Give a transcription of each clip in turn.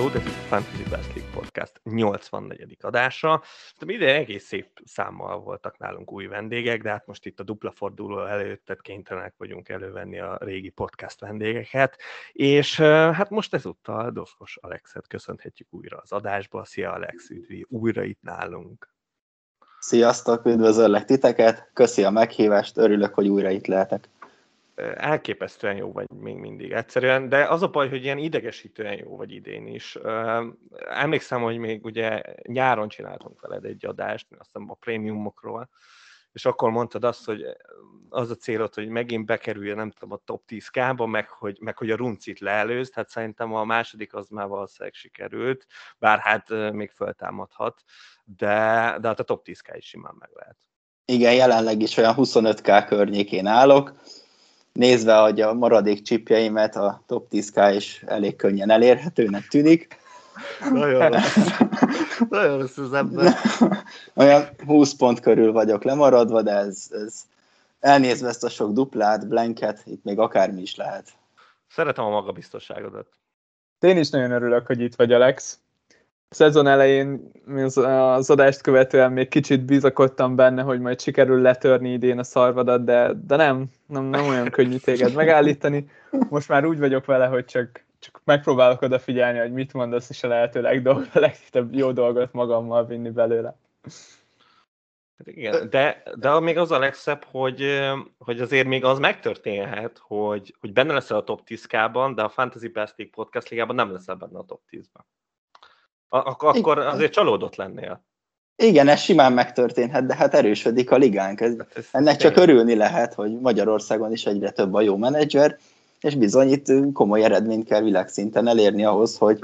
hallgatót, ez a Fantasy Best Podcast 84. adása. De ide egész szép számmal voltak nálunk új vendégek, de hát most itt a dupla forduló előtt, tehát kénytelenek vagyunk elővenni a régi podcast vendégeket, és hát most ezúttal Doszkos Alexet köszönhetjük újra az adásba. Szia Alex, üdvi újra itt nálunk. Sziasztok, üdvözöllek titeket, köszi a meghívást, örülök, hogy újra itt lehetek elképesztően jó vagy még mindig egyszerűen, de az a baj, hogy ilyen idegesítően jó vagy idén is. Emlékszem, hogy még ugye nyáron csináltunk veled egy adást, azt hiszem a prémiumokról, és akkor mondtad azt, hogy az a célod, hogy megint bekerülje, nem tudom, a top 10K-ba, meg hogy, meg hogy a runcit leelőz, tehát szerintem a második az már valószínűleg sikerült, bár hát még föltámadhat, de, de hát a top 10K is simán meg lehet. Igen, jelenleg is olyan 25K környékén állok, nézve, hogy a maradék csipjeimet a top 10K is elég könnyen elérhetőnek tűnik. Nagyon rossz. Nagyon rossz az ember. Olyan 20 pont körül vagyok lemaradva, de ez, ez elnézve ezt a sok duplát, blanket, itt még akármi is lehet. Szeretem a magabiztosságodat. Én is nagyon örülök, hogy itt vagy, Alex szezon elején az adást követően még kicsit bizakodtam benne, hogy majd sikerül letörni idén a szarvadat, de, de nem, nem, nem olyan könnyű téged megállítani. Most már úgy vagyok vele, hogy csak, csak megpróbálok odafigyelni, hogy mit mondasz, és a lehető legdolg, legtöbb jó dolgot magammal vinni belőle. Igen, de, de még az a legszebb, hogy, hogy azért még az megtörténhet, hogy, hogy benne leszel a top 10-kában, de a Fantasy Best League Podcast ligában nem leszel benne a top 10-ben. Ak- akkor azért csalódott lennél. Igen, ez simán megtörténhet, de hát erősödik a ligánk. Ez, hát ez ennek csak örülni lehet, hogy Magyarországon is egyre több a jó menedzser, és bizony itt komoly eredményt kell világszinten elérni ahhoz, hogy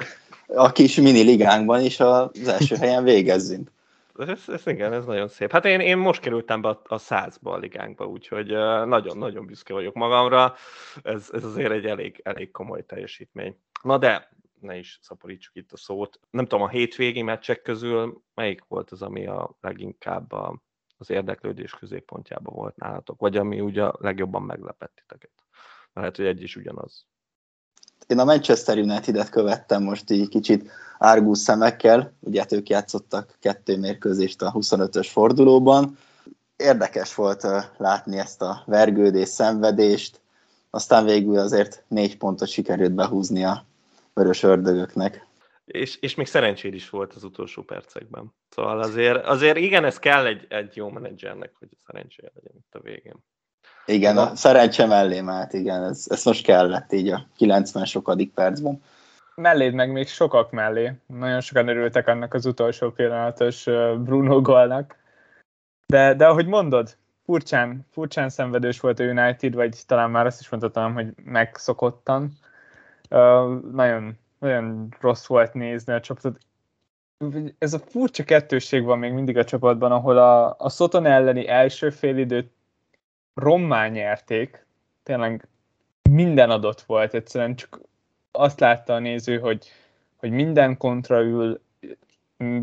a kis mini ligánkban is az első helyen végezzünk. Ez, ez igen, ez nagyon szép. Hát én, én most kerültem be a, a százba a ligánkba, úgyhogy nagyon-nagyon büszke vagyok magamra. Ez, ez azért egy elég, elég komoly teljesítmény. Na de ne is szaporítsuk itt a szót. Nem tudom, a hétvégi meccsek közül melyik volt az, ami a leginkább a, az érdeklődés középpontjában volt nálatok, vagy ami ugye a legjobban meglepett titeket? Lehet, hogy egy is ugyanaz. Én a Manchester United-et követtem most így kicsit árgús szemekkel, ugye hát ők játszottak kettő mérkőzést a 25-ös fordulóban. Érdekes volt látni ezt a vergődés, szenvedést, aztán végül azért négy pontot sikerült behúzni a vörös ördögöknek. És, és még szerencséd is volt az utolsó percekben. Szóval azért, azért igen, ez kell egy, egy jó menedzsernek, hogy szerencséje legyen itt a végén. Igen, a szerencse mellé állt, igen, ez, ez most kellett így a 90 sokadik percben. Melléd meg még sokak mellé. Nagyon sokan örültek annak az utolsó pillanatos Bruno golnak. De, de ahogy mondod, furcsán, furcsán szenvedős volt a United, vagy talán már azt is mondhatom, hogy megszokottan nagyon, nagyon rossz volt nézni a csapatot. Ez a furcsa kettősség van még mindig a csapatban, ahol a, a Szoton elleni első félidőt rommá nyerték, tényleg minden adott volt, egyszerűen csak azt látta a néző, hogy, hogy minden kontra ül,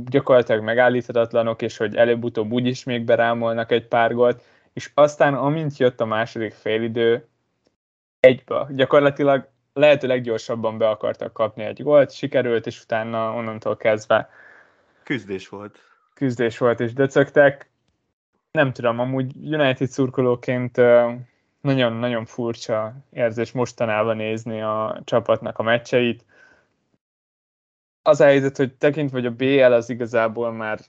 gyakorlatilag megállíthatatlanok, és hogy előbb-utóbb úgyis még berámolnak egy pár gólt, és aztán amint jött a második félidő, egybe, gyakorlatilag lehető leggyorsabban be akartak kapni egy gólt, sikerült, és utána onnantól kezdve küzdés volt. Küzdés volt, és döcögtek. Nem tudom, amúgy United szurkolóként nagyon-nagyon furcsa érzés mostanában nézni a csapatnak a meccseit. Az a helyzet, hogy tekintve, hogy a BL az igazából már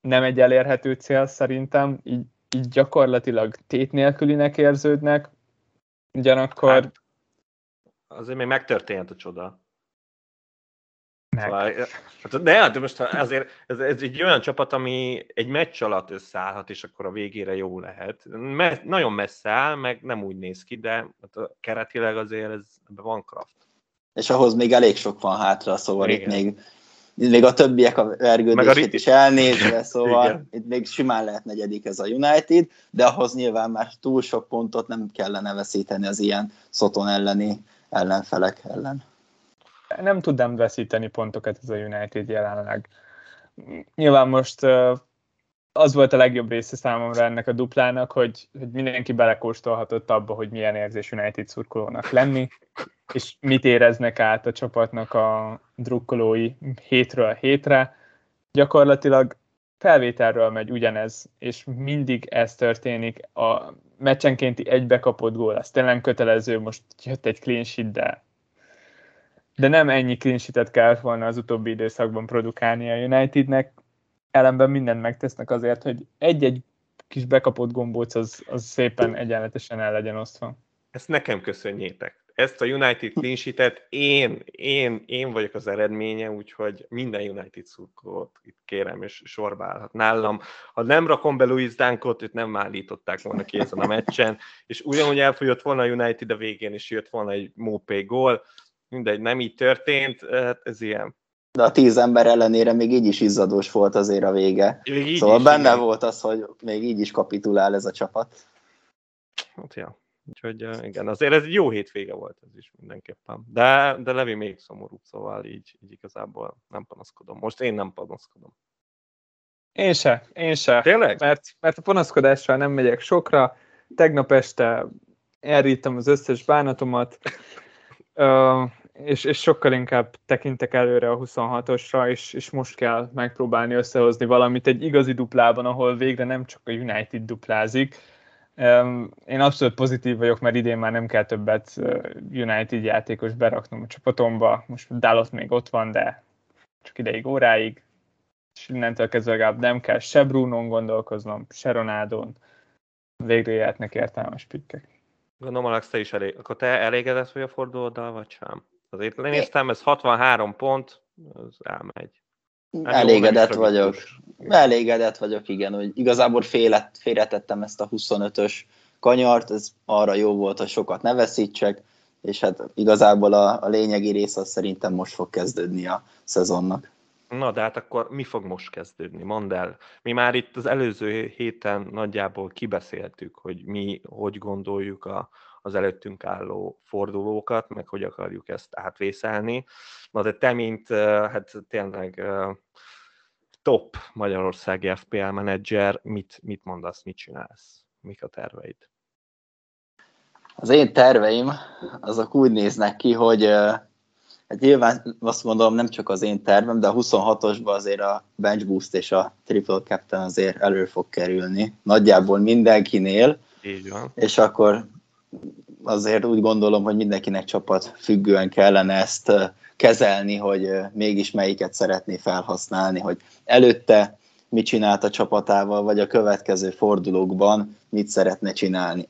nem egy elérhető cél szerintem, így, így gyakorlatilag tét nélkülinek érződnek, ugyanakkor hát, azért még megtörténhet a csoda. Meg. Szóval, hát, de, de most azért ez, ez egy olyan csapat, ami egy meccs alatt összeállhat, és akkor a végére jó lehet. Me, nagyon messze áll, meg nem úgy néz ki, de hát keretileg azért ez, ebben van kraft. És ahhoz még elég sok van hátra, szóval Igen. itt még, még a többiek a vergődését a... is elnézve, szóval Igen. itt még simán lehet negyedik ez a United, de ahhoz nyilván már túl sok pontot nem kellene veszíteni az ilyen Szoton elleni ellenfelek ellen. Nem tudnám veszíteni pontokat ez a United jelenleg. Nyilván most az volt a legjobb része számomra ennek a duplának, hogy, hogy mindenki belekóstolhatott abba, hogy milyen érzés United szurkolónak lenni, és mit éreznek át a csapatnak a drukkolói hétről hétre. Gyakorlatilag felvételről megy ugyanez, és mindig ez történik. A meccsenkénti egy bekapott gól, az tényleg kötelező, most jött egy clean sheet, de, de nem ennyi clean sheetet kellett volna az utóbbi időszakban produkálni a Unitednek. Ellenben mindent megtesznek azért, hogy egy-egy kis bekapott gombóc az, az szépen egyenletesen el legyen osztva. Ezt nekem köszönjétek ezt a United clean sheet én, én, én vagyok az eredménye, úgyhogy minden United szurkolót itt kérem, és sorba állhat nálam. Ha nem rakom be Louis Dunkot, őt nem állították volna ki ezen a meccsen, és ugyanúgy elfogyott volna a United a végén, és jött volna egy Mopé gól, mindegy, nem így történt, hát ez ilyen. De a tíz ember ellenére még így is izzadós volt azért a vége. Szóval is, benne igen. volt az, hogy még így is kapitulál ez a csapat. Hát ja. Úgyhogy igen, azért ez egy jó hétvége volt ez is mindenképpen. De, de Levi még szomorú, szóval így, így igazából nem panaszkodom. Most én nem panaszkodom. Én se, én se. Tényleg? Mert, mert a panaszkodással nem megyek sokra. Tegnap este elríttem az összes bánatomat, és, és sokkal inkább tekintek előre a 26-osra, és, és most kell megpróbálni összehozni valamit egy igazi duplában, ahol végre nem csak a United duplázik, én abszolút pozitív vagyok, mert idén már nem kell többet United játékos beraknom a csapatomba. Most Dalot még ott van, de csak ideig óráig. És innentől kezdve legalább nem kell se Brunon gondolkoznom, se Ronaldon. Végre jöhetnek értelmes pikkek. Gondolom, Alex, te is elég. Akkor te elégedett vagy a fordulóddal, vagy sem? Azért lenéztem, ez 63 pont, az elmegy. Hát elégedett vagyok. Elégedett vagyok, igen, hogy igazából félet, félretettem ezt a 25-ös kanyart, ez arra jó volt, hogy sokat ne veszítsek, és hát igazából a, a lényegi rész az szerintem most fog kezdődni a szezonnak. Na, de hát akkor mi fog most kezdődni? Mondd el. Mi már itt az előző héten nagyjából kibeszéltük, hogy mi hogy gondoljuk a, az előttünk álló fordulókat, meg hogy akarjuk ezt átvészelni. Na de te, mint hát tényleg top magyarországi FPL menedzser, mit, mit mondasz, mit csinálsz? Mik a terveid? Az én terveim azok úgy néznek ki, hogy hát nyilván azt mondom, nem csak az én tervem, de a 26-osban azért a bench boost és a triple captain azért elő fog kerülni. Nagyjából mindenkinél. Így van. És akkor azért úgy gondolom, hogy mindenkinek csapat függően kellene ezt kezelni, hogy mégis melyiket szeretné felhasználni, hogy előtte mit csinált a csapatával, vagy a következő fordulókban mit szeretne csinálni.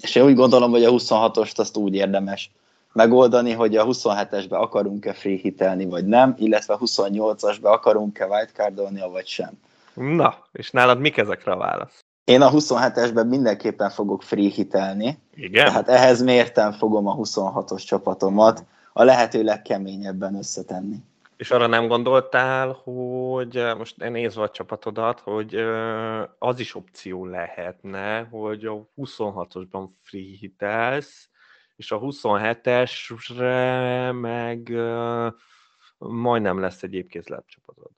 És én úgy gondolom, hogy a 26-ost azt úgy érdemes megoldani, hogy a 27-esbe akarunk-e free hitelni, vagy nem, illetve a 28-asbe akarunk-e wildcardolni, vagy sem. Na, és nálad mik ezekre a válasz? Én a 27-esben mindenképpen fogok free hitelni. Igen? Tehát ehhez mértem fogom a 26-os csapatomat a lehető legkeményebben összetenni. És arra nem gondoltál, hogy most nézve a csapatodat, hogy az is opció lehetne, hogy a 26-osban free hitelsz, és a 27-esre meg majdnem lesz egy épkézlebb csapatod.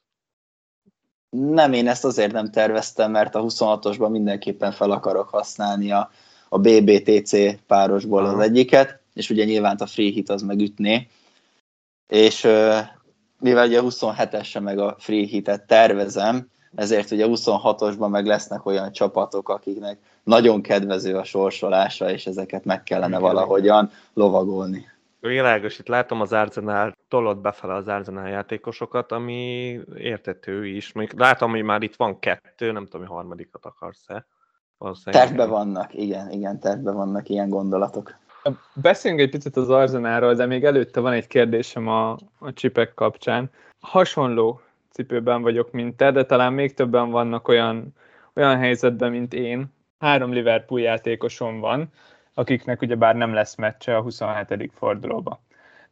Nem, én ezt azért nem terveztem, mert a 26-osban mindenképpen fel akarok használni a, a BBTC párosból Aha. az egyiket, és ugye nyilván a free hit az megütné, és mivel ugye a 27-esre meg a free hitet tervezem, ezért ugye 26-osban meg lesznek olyan csapatok, akiknek nagyon kedvező a sorsolása, és ezeket meg kellene valahogyan lovagolni. Világos, itt látom az Arsenal, tolott befele az Arsenal játékosokat, ami értető is. Még látom, hogy már itt van kettő, nem tudom, hogy harmadikat akarsz-e. Tervbe vannak, igen, igen, tervbe vannak ilyen gondolatok. Beszéljünk egy picit az Arzenálról, de még előtte van egy kérdésem a, a csipek kapcsán. Hasonló cipőben vagyok, mint te, de talán még többen vannak olyan, olyan helyzetben, mint én. Három Liverpool játékosom van, akiknek ugyebár nem lesz meccse a 27. fordulóba.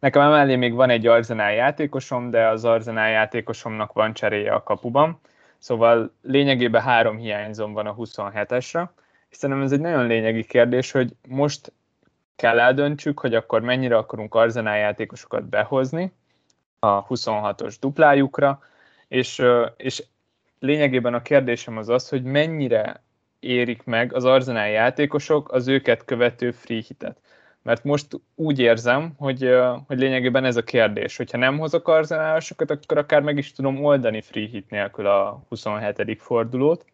Nekem emellé még van egy Arzenál játékosom, de az Arzenál játékosomnak van cseréje a kapuban, szóval lényegében három hiányzom van a 27-esre, és szerintem ez egy nagyon lényegi kérdés, hogy most kell eldöntsük, hogy akkor mennyire akarunk arzenál játékosokat behozni a 26-os duplájukra, és, és lényegében a kérdésem az az, hogy mennyire érik meg az Arzenál játékosok az őket követő free hitet. Mert most úgy érzem, hogy, hogy lényegében ez a kérdés. Hogyha nem hozok arzenálosokat, akkor akár meg is tudom oldani free hit nélkül a 27. fordulót.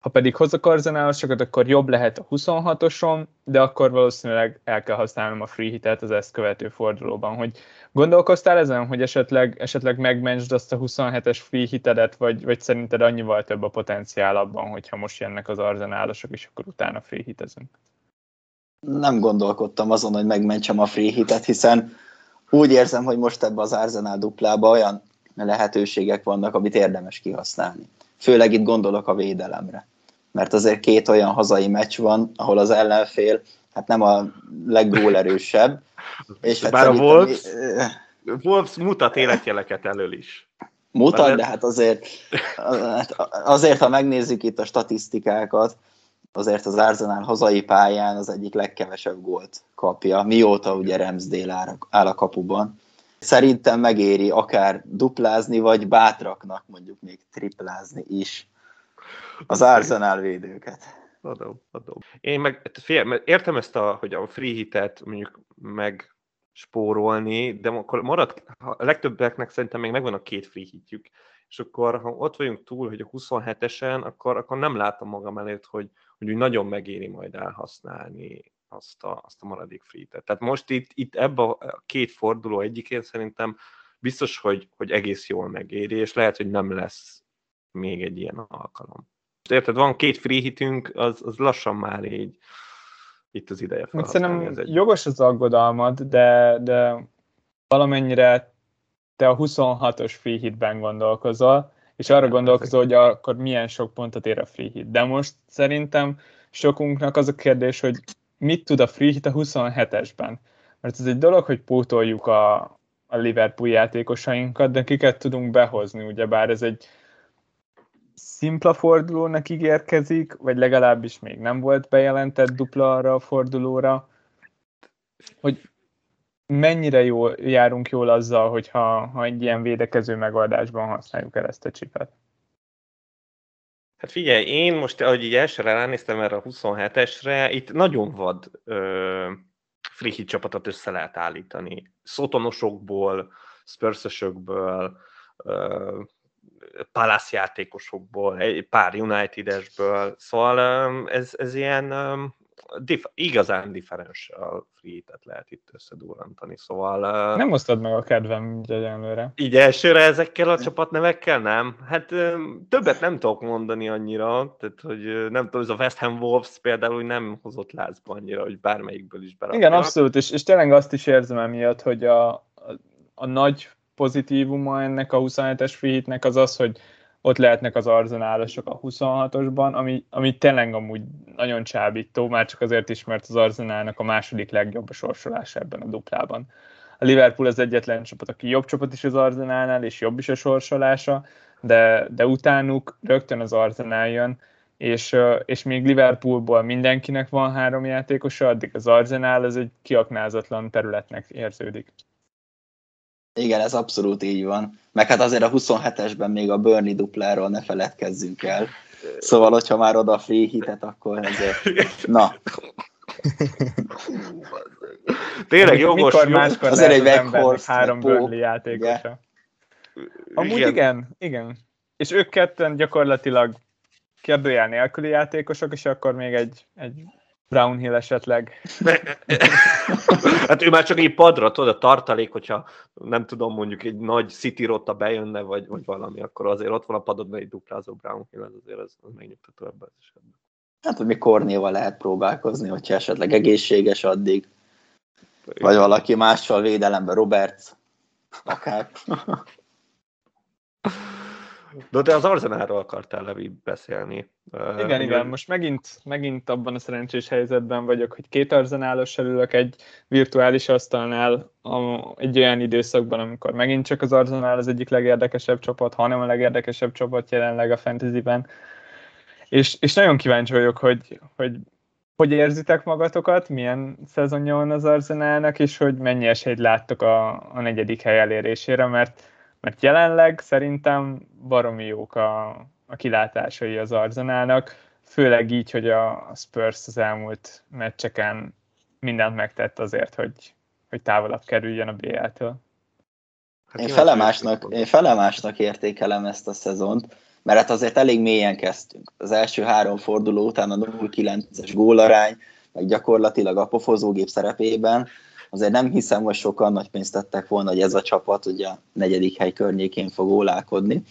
Ha pedig hozok arzenálosokat, akkor jobb lehet a 26-oson, de akkor valószínűleg el kell használnom a free hitet az ezt követő fordulóban. Hogy gondolkoztál ezen, hogy esetleg, esetleg megmentsd azt a 27-es free hitedet, vagy, vagy szerinted annyival több a potenciál abban, hogyha most jönnek az arzenálosok, és akkor utána free hitezünk? Nem gondolkodtam azon, hogy megmentsem a free hitet, hiszen úgy érzem, hogy most ebbe az Arsenal duplába olyan lehetőségek vannak, amit érdemes kihasználni. Főleg itt gondolok a védelemre mert azért két olyan hazai meccs van, ahol az ellenfél hát nem a leggólerősebb. És hát Bár a Wolves, Wolves mutat életjeleket elől is. Mutat, de hát azért, azért, ha megnézzük itt a statisztikákat, azért az Arsenal hazai pályán az egyik legkevesebb gólt kapja, mióta ugye Ramsdale áll a kapuban. Szerintem megéri akár duplázni, vagy bátraknak mondjuk még triplázni is az Arsenal védőket. Adom, adom. Én meg hát fél, értem ezt, a, hogy a free hitet mondjuk meg spórolni, de akkor marad, a legtöbbeknek szerintem még megvan a két free hitjük, és akkor ha ott vagyunk túl, hogy a 27-esen, akkor, akkor nem látom magam előtt, hogy, hogy úgy nagyon megéri majd elhasználni azt a, azt a maradék free-t. Tehát most itt, itt ebbe a két forduló egyikén szerintem biztos, hogy, hogy egész jól megéri, és lehet, hogy nem lesz még egy ilyen alkalom érted, van két free hitünk, az, az lassan már így itt az ideje fel. Szerintem egy... jogos az aggodalmad, de, de valamennyire te a 26-os free hitben gondolkozol, és arra gondolkozol, hogy akkor milyen sok pontot ér a free hit. De most szerintem sokunknak az a kérdés, hogy mit tud a free hit a 27-esben. Mert ez egy dolog, hogy pótoljuk a, a Liverpool játékosainkat, de kiket tudunk behozni, ugyebár ez egy szimpla fordulónak ígérkezik, vagy legalábbis még nem volt bejelentett dupla arra a fordulóra, hogy mennyire jól, járunk jól azzal, hogyha ha egy ilyen védekező megoldásban használjuk el ezt a csipet? Hát figyelj, én most, ahogy így elsőre ránéztem erre a 27-esre, itt nagyon vad ö, free csapatot össze lehet állítani. Szotonosokból, spursos Palace játékosokból, egy pár United-esből, szóval ez, ez ilyen dif- igazán differential free-et lehet itt összedurrantani, szóval... Nem osztod meg a kedvem egyenlőre. Így elsőre ezekkel a csapatnevekkel nem? Hát többet nem tudok mondani annyira, tehát hogy nem tudom, ez a West Ham Wolves például nem hozott lázba annyira, hogy bármelyikből is berakja. Igen, abszolút, és, és tényleg azt is érzem emiatt, hogy a, a, a nagy pozitívuma ennek a 27-es free az az, hogy ott lehetnek az arzenálosok a 26-osban, ami, ami tényleg amúgy nagyon csábító, már csak azért is, mert az arzenálnak a második legjobb a sorsolása ebben a duplában. A Liverpool az egyetlen csapat, aki jobb csapat is az arzenálnál, és jobb is a sorsolása, de, de utánuk rögtön az arzenál jön, és, és még Liverpoolból mindenkinek van három játékosa, addig az arzenál az egy kiaknázatlan területnek érződik. Igen, ez abszolút így van. Meg hát azért a 27-esben még a Burnley dupláról ne feledkezzünk el. Szóval, hogyha már oda free hitet, akkor ezért... Na. Tényleg jogos. Mikor máskor azért egy Weghorst, három Burnley játékosa. Amúgy igen. igen, igen. És ők ketten gyakorlatilag kérdőjel nélküli játékosok, és akkor még egy, egy Brownhill esetleg. hát ő már csak egy padra, tudod, a tartalék, hogyha nem tudom, mondjuk egy nagy City rotta bejönne, vagy, vagy valami, akkor azért ott van a padodban egy duplázó Brownhill, ez azért az, az megnyugtató ebben az esetben. Hát, hogy mi Kornéval lehet próbálkozni, hogyha esetleg egészséges addig. Vagy valaki mással védelemben, Robert, akár. De te az Arzenálról akartál, Levi, beszélni. Igen, uh, igen, most megint, megint abban a szerencsés helyzetben vagyok, hogy két Arzenálos ülök egy virtuális asztalnál a, egy olyan időszakban, amikor megint csak az Arzenál az egyik legérdekesebb csapat, hanem a legérdekesebb csapat jelenleg a fantasyben. És, és nagyon kíváncsi vagyok, hogy, hogy hogy érzitek magatokat, milyen szezonja van az Arzenálnak, és hogy mennyi esélyt láttok a, a negyedik hely elérésére, mert mert jelenleg szerintem baromi jók a, a kilátásai az Arzenálnak, főleg így, hogy a Spurs az elmúlt meccseken mindent megtett azért, hogy, hogy távolabb kerüljön a BL-től. Hát én, felemásnak, én felemásnak értékelem ezt a szezont, mert hát azért elég mélyen kezdtünk. Az első három forduló után a 0-9-es gólarány, meg gyakorlatilag a pofozógép szerepében, azért nem hiszem, hogy sokan nagy pénzt tettek volna, hogy ez a csapat ugye a negyedik hely környékén fog ólálkodni.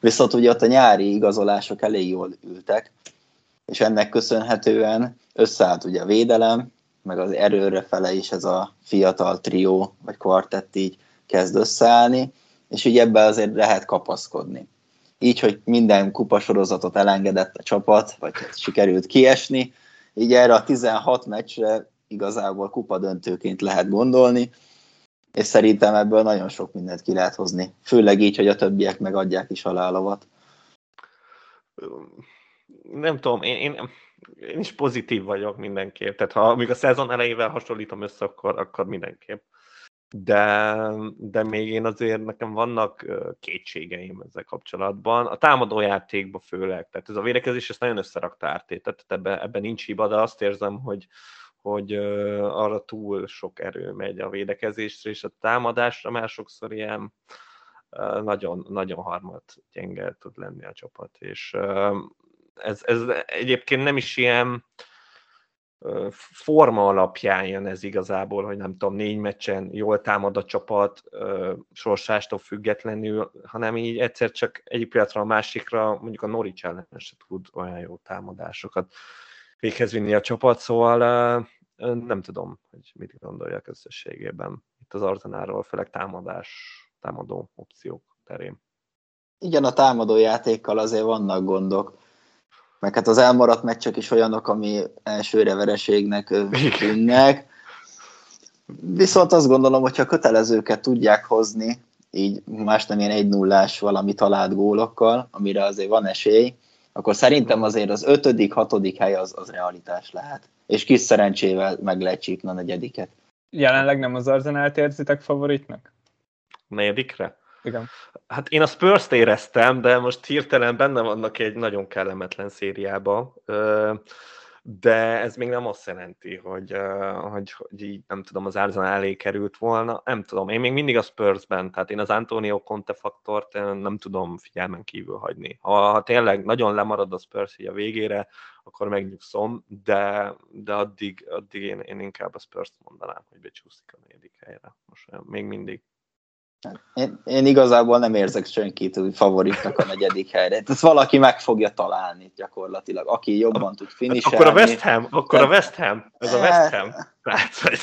Viszont ugye ott a nyári igazolások elég jól ültek, és ennek köszönhetően összeállt ugye a védelem, meg az erőre fele is ez a fiatal trió, vagy kvartett így kezd összeállni, és így ebben azért lehet kapaszkodni. Így, hogy minden kupasorozatot elengedett a csapat, vagy sikerült kiesni, így erre a 16 meccsre igazából kupa döntőként lehet gondolni, és szerintem ebből nagyon sok mindent ki lehet hozni. Főleg így, hogy a többiek megadják is alá a lovat. Nem tudom, én, én, én is pozitív vagyok mindenképp. Tehát ha még a szezon elejével hasonlítom össze, akkor, akkor mindenképp. De, de még én azért nekem vannak kétségeim ezzel kapcsolatban. A támadójátékban főleg, tehát ez a védekezés, ezt nagyon összerakta ártét, tehát ebben, ebben nincs hiba, de azt érzem, hogy, hogy arra túl sok erő megy a védekezésre, és a támadásra már sokszor ilyen nagyon, nagyon harmat gyenge tud lenni a csapat, és ez, ez egyébként nem is ilyen forma alapján jön ez igazából, hogy nem tudom, négy meccsen jól támad a csapat, sorsástól függetlenül, hanem így egyszer csak egyik pillanatra a másikra, mondjuk a Norwich ellen se tud olyan jó támadásokat véghez vinni a csapat, szóval nem tudom, hogy mit gondoljak összességében itt az Arzenáról, főleg támadás, támadó opciók terén. Igen, a támadó játékkal azért vannak gondok, meg hát az elmaradt meccsek is olyanok, ami elsőre vereségnek tűnnek. Viszont azt gondolom, hogyha kötelezőket tudják hozni, így más nem ilyen egy nullás valami talált gólokkal, amire azért van esély, akkor szerintem azért az ötödik, hatodik hely az, az realitás lehet. És kis szerencsével meg lehet csípni a negyediket. Jelenleg nem az Arzenált érzitek favoritnak? Negyedikre? Igen. Hát én a Spurs-t éreztem, de most hirtelen benne vannak egy nagyon kellemetlen szériába, de ez még nem azt jelenti, hogy, hogy, hogy így nem tudom, az Arsenal elé került volna. Nem tudom, én még mindig a Spurs-ben, tehát én az Antonio Conte faktort nem tudom figyelmen kívül hagyni. Ha, ha tényleg nagyon lemarad a Spurs így a végére, akkor megnyugszom, de, de addig, addig én, én inkább a Spurs-t mondanám, hogy becsúszik a negyedik helyre. Most még mindig. Én, én igazából nem érzek senkit favoritnak a negyedik helyre. Ez valaki meg fogja találni gyakorlatilag, aki jobban tud finiselni. Akkor a West Ham, akkor a West Ham, ez a West Ham.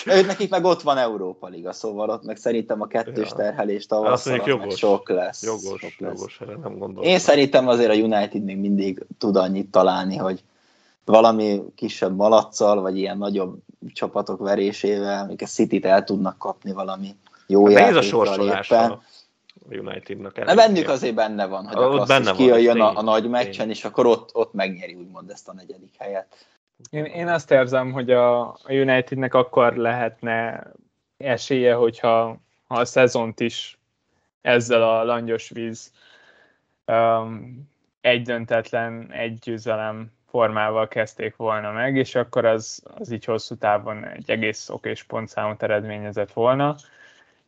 Ők nekik meg ott van Európa Liga, szóval ott meg szerintem a kettős ja. terhelés tavasszal jogos, sok lesz. Jogos, sok lesz. jogos, erre nem gondolom. Én szerintem azért a United még mindig tud annyit találni, hogy valami kisebb malaccal, vagy ilyen nagyobb csapatok verésével, amik a City-t el tudnak kapni valami jó hát játékkal a sorsolása a Unitednak. De bennük azért benne van, hogy a benne kijöjjön a, a nagy meccsen, és akkor ott, ott megnyeri úgymond ezt a negyedik helyet. Én, én azt érzem, hogy a, a Unitednek akkor lehetne esélye, hogyha ha a szezont is ezzel a langyos víz um, egy döntetlen, egy győzelem formával kezdték volna meg, és akkor az, az így hosszú távon egy egész okés pontszámot eredményezett volna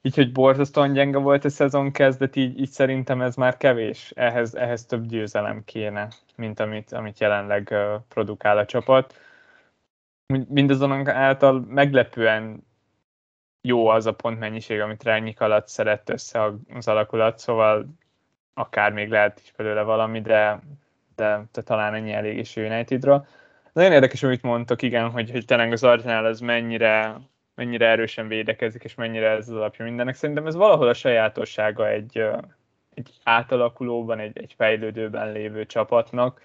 így, hogy borzasztóan gyenge volt a szezon kezdet, így, így szerintem ez már kevés. Ehhez, ehhez több győzelem kéne, mint amit, amit jelenleg produkál a csapat. Mindazon által meglepően jó az a pontmennyiség, amit Rányik alatt szedett össze az alakulat, szóval akár még lehet is belőle valami, de, de, de talán ennyi elég is Unitedra. Nagyon érdekes, amit mondtok, igen, hogy, hogy tényleg az Arsenal az mennyire mennyire erősen védekezik, és mennyire ez az alapja mindennek. Szerintem ez valahol a sajátossága egy, egy átalakulóban, egy, egy fejlődőben lévő csapatnak,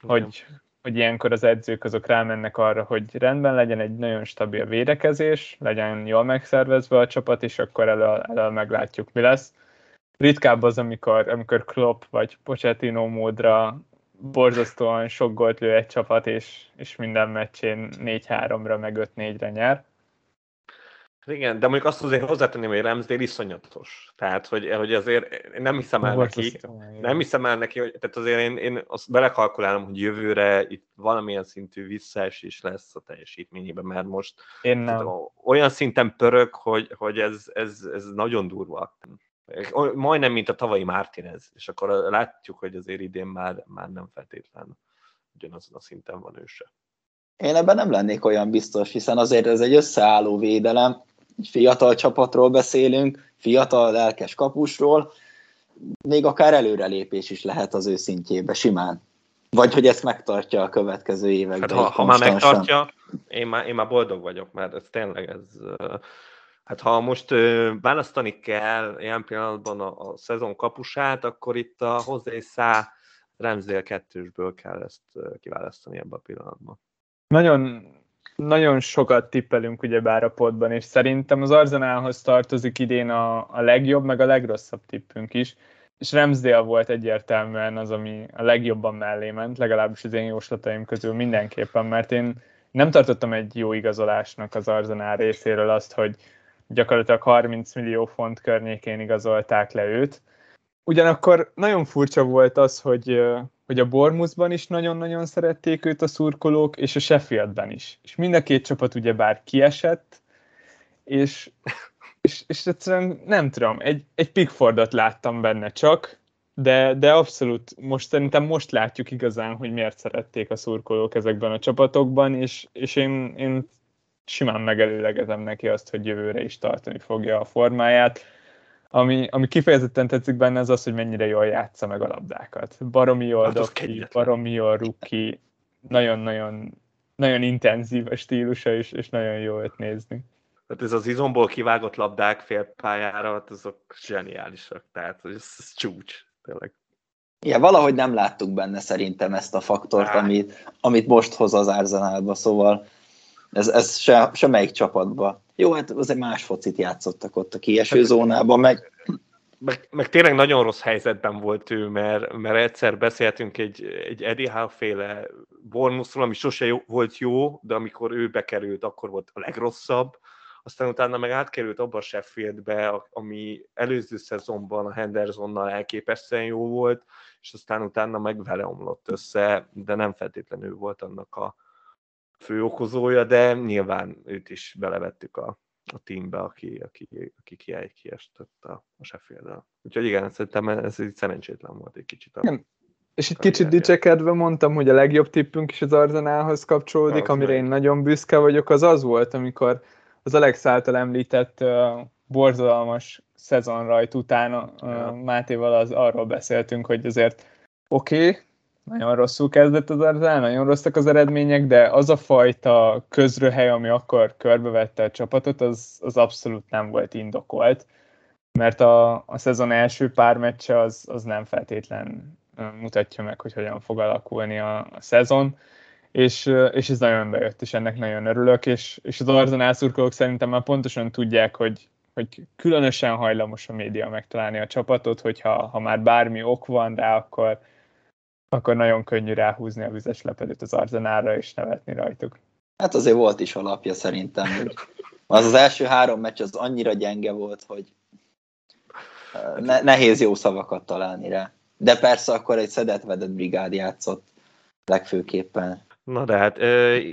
hogy, hogy ilyenkor az edzők azok rámennek arra, hogy rendben legyen egy nagyon stabil védekezés, legyen jól megszervezve a csapat, és akkor elől, elől meglátjuk, mi lesz. Ritkább az, amikor, amikor Klopp vagy Pochettino módra borzasztóan sok gólt lő egy csapat, és, és minden meccsén 4-3-ra, meg 5-4-re nyer Igen, de mondjuk azt azért hozzátenném, hogy Ramsdale iszonyatos. Tehát, hogy, hogy azért nem hiszem el neki, nem hiszem el neki, hogy, tehát azért én, én azt belekalkulálom, hogy jövőre itt valamilyen szintű visszaesés lesz a teljesítményében, mert most én nem. olyan szinten pörög, hogy, hogy ez, ez, ez nagyon durva. Majdnem, mint a tavalyi Martinez, és akkor látjuk, hogy azért idén már, már nem feltétlen ugyanazon a szinten van ő se. Én ebben nem lennék olyan biztos, hiszen azért ez egy összeálló védelem, egy fiatal csapatról beszélünk, fiatal, lelkes kapusról, még akár előrelépés is lehet az ő szintjébe simán. Vagy hogy ezt megtartja a következő években. Hát, ha, ha már megtartja, én már, én már boldog vagyok, mert ez tényleg ez... Hát ha most választani kell ilyen pillanatban a, a szezon kapusát, akkor itt a hozzá Szá Remzdél kettősből kell ezt kiválasztani ebben a pillanatban. Nagyon nagyon sokat tippelünk ugyebár a podban, és szerintem az Arzenálhoz tartozik idén a, a legjobb, meg a legrosszabb tippünk is, és Ramsdale volt egyértelműen az, ami a legjobban mellé ment, legalábbis az én jóslataim közül mindenképpen, mert én nem tartottam egy jó igazolásnak az Arzenál részéről azt, hogy gyakorlatilag 30 millió font környékén igazolták le őt. Ugyanakkor nagyon furcsa volt az, hogy hogy a Bormusban is nagyon-nagyon szerették őt a szurkolók, és a Sheffieldben is. És mind a két csapat ugyebár kiesett, és, és, és egyszerűen nem tudom, egy, egy Pickfordot láttam benne csak, de, de abszolút most szerintem most látjuk igazán, hogy miért szerették a szurkolók ezekben a csapatokban, és, és én, én simán megelőlegezem neki azt, hogy jövőre is tartani fogja a formáját ami, ami kifejezetten tetszik benne, az az, hogy mennyire jól játsza meg a labdákat. Baromi jól hát ki, baromi jól rúg nagyon-nagyon nagyon intenzív a stílusa, és, és nagyon jó őt nézni. Tehát ez az izomból kivágott labdák félpályára, hát azok zseniálisak, tehát ez, ez csúcs, tényleg. Igen, valahogy nem láttuk benne szerintem ezt a faktort, amit, amit most hoz az Arsenalba, szóval ez, ez se, semmelyik csapatba jó, hát azért más focit játszottak ott a kieső hát, zónában, meg... meg... Meg tényleg nagyon rossz helyzetben volt ő, mert, mert egyszer beszéltünk egy, egy Eddie Howe féle Bornuszról, ami sose jó, volt jó, de amikor ő bekerült, akkor volt a legrosszabb. Aztán utána meg átkerült abba a Sheffieldbe, ami előző szezonban a Hendersonnal elképesztően jó volt, és aztán utána meg vele omlott össze, de nem feltétlenül volt annak a, fő okozója, de nyilván őt is belevettük a, a teambe, aki, aki, aki ki, kiestett a, a sheffield Úgyhogy igen, szerintem ez egy szerencsétlen volt egy kicsit. A, igen. És egy kicsit dicsekedve mondtam, hogy a legjobb tippünk is az Arzenálhoz kapcsolódik, az amire meg. én nagyon büszke vagyok, az az volt, amikor az Alex által említett uh, borzalmas szezonrajt után uh, ja. Mátéval az, arról beszéltünk, hogy azért oké, okay, nagyon rosszul kezdett az Arzenál, nagyon rosszak az eredmények, de az a fajta közröhely, ami akkor körbevette a csapatot, az, az abszolút nem volt indokolt, mert a, a szezon első pár meccse az, az nem feltétlen mutatja meg, hogy hogyan fog alakulni a, a szezon, és, és ez nagyon bejött, és ennek nagyon örülök, és, és az Arzenál szurkolók szerintem már pontosan tudják, hogy, hogy különösen hajlamos a média megtalálni a csapatot, hogyha ha már bármi ok van rá, akkor, akkor nagyon könnyű ráhúzni a vizes lepedőt az arzenára és nevetni rajtuk. Hát azért volt is alapja szerintem. Az az első három meccs az annyira gyenge volt, hogy ne, nehéz jó szavakat találni rá. De persze akkor egy szedett-vedett brigád játszott legfőképpen. Na de hát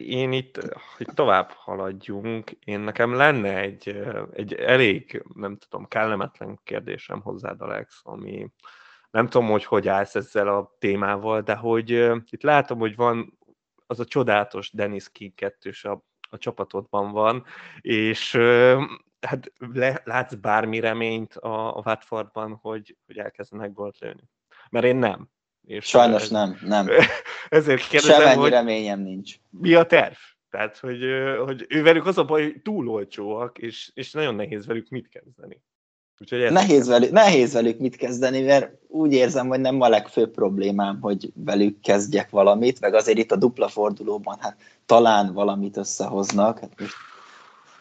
én itt, hogy tovább haladjunk, én nekem lenne egy, egy elég, nem tudom, kellemetlen kérdésem hozzád, Alex, ami, nem tudom, hogy hogy állsz ezzel a témával, de hogy itt látom, hogy van az a csodálatos Dennis King kettős a, a csapatodban van, és hát le, látsz bármi reményt a, a Watfordban, hogy, hogy elkezdenek gólt lőni? Mert én nem. És Sajnos ez, nem, nem. Ezért kérdezem, Semennyi hogy reményem nincs. Mi a terv? Tehát, hogy, hogy ővelük az a baj, hogy túl olcsóak, és, és nagyon nehéz velük mit kezdeni. Úgyhogy nehéz, velük, nehéz velük mit kezdeni, mert úgy érzem, hogy nem a legfőbb problémám, hogy velük kezdjek valamit, meg azért itt a dupla fordulóban hát talán valamit összehoznak. Hát most,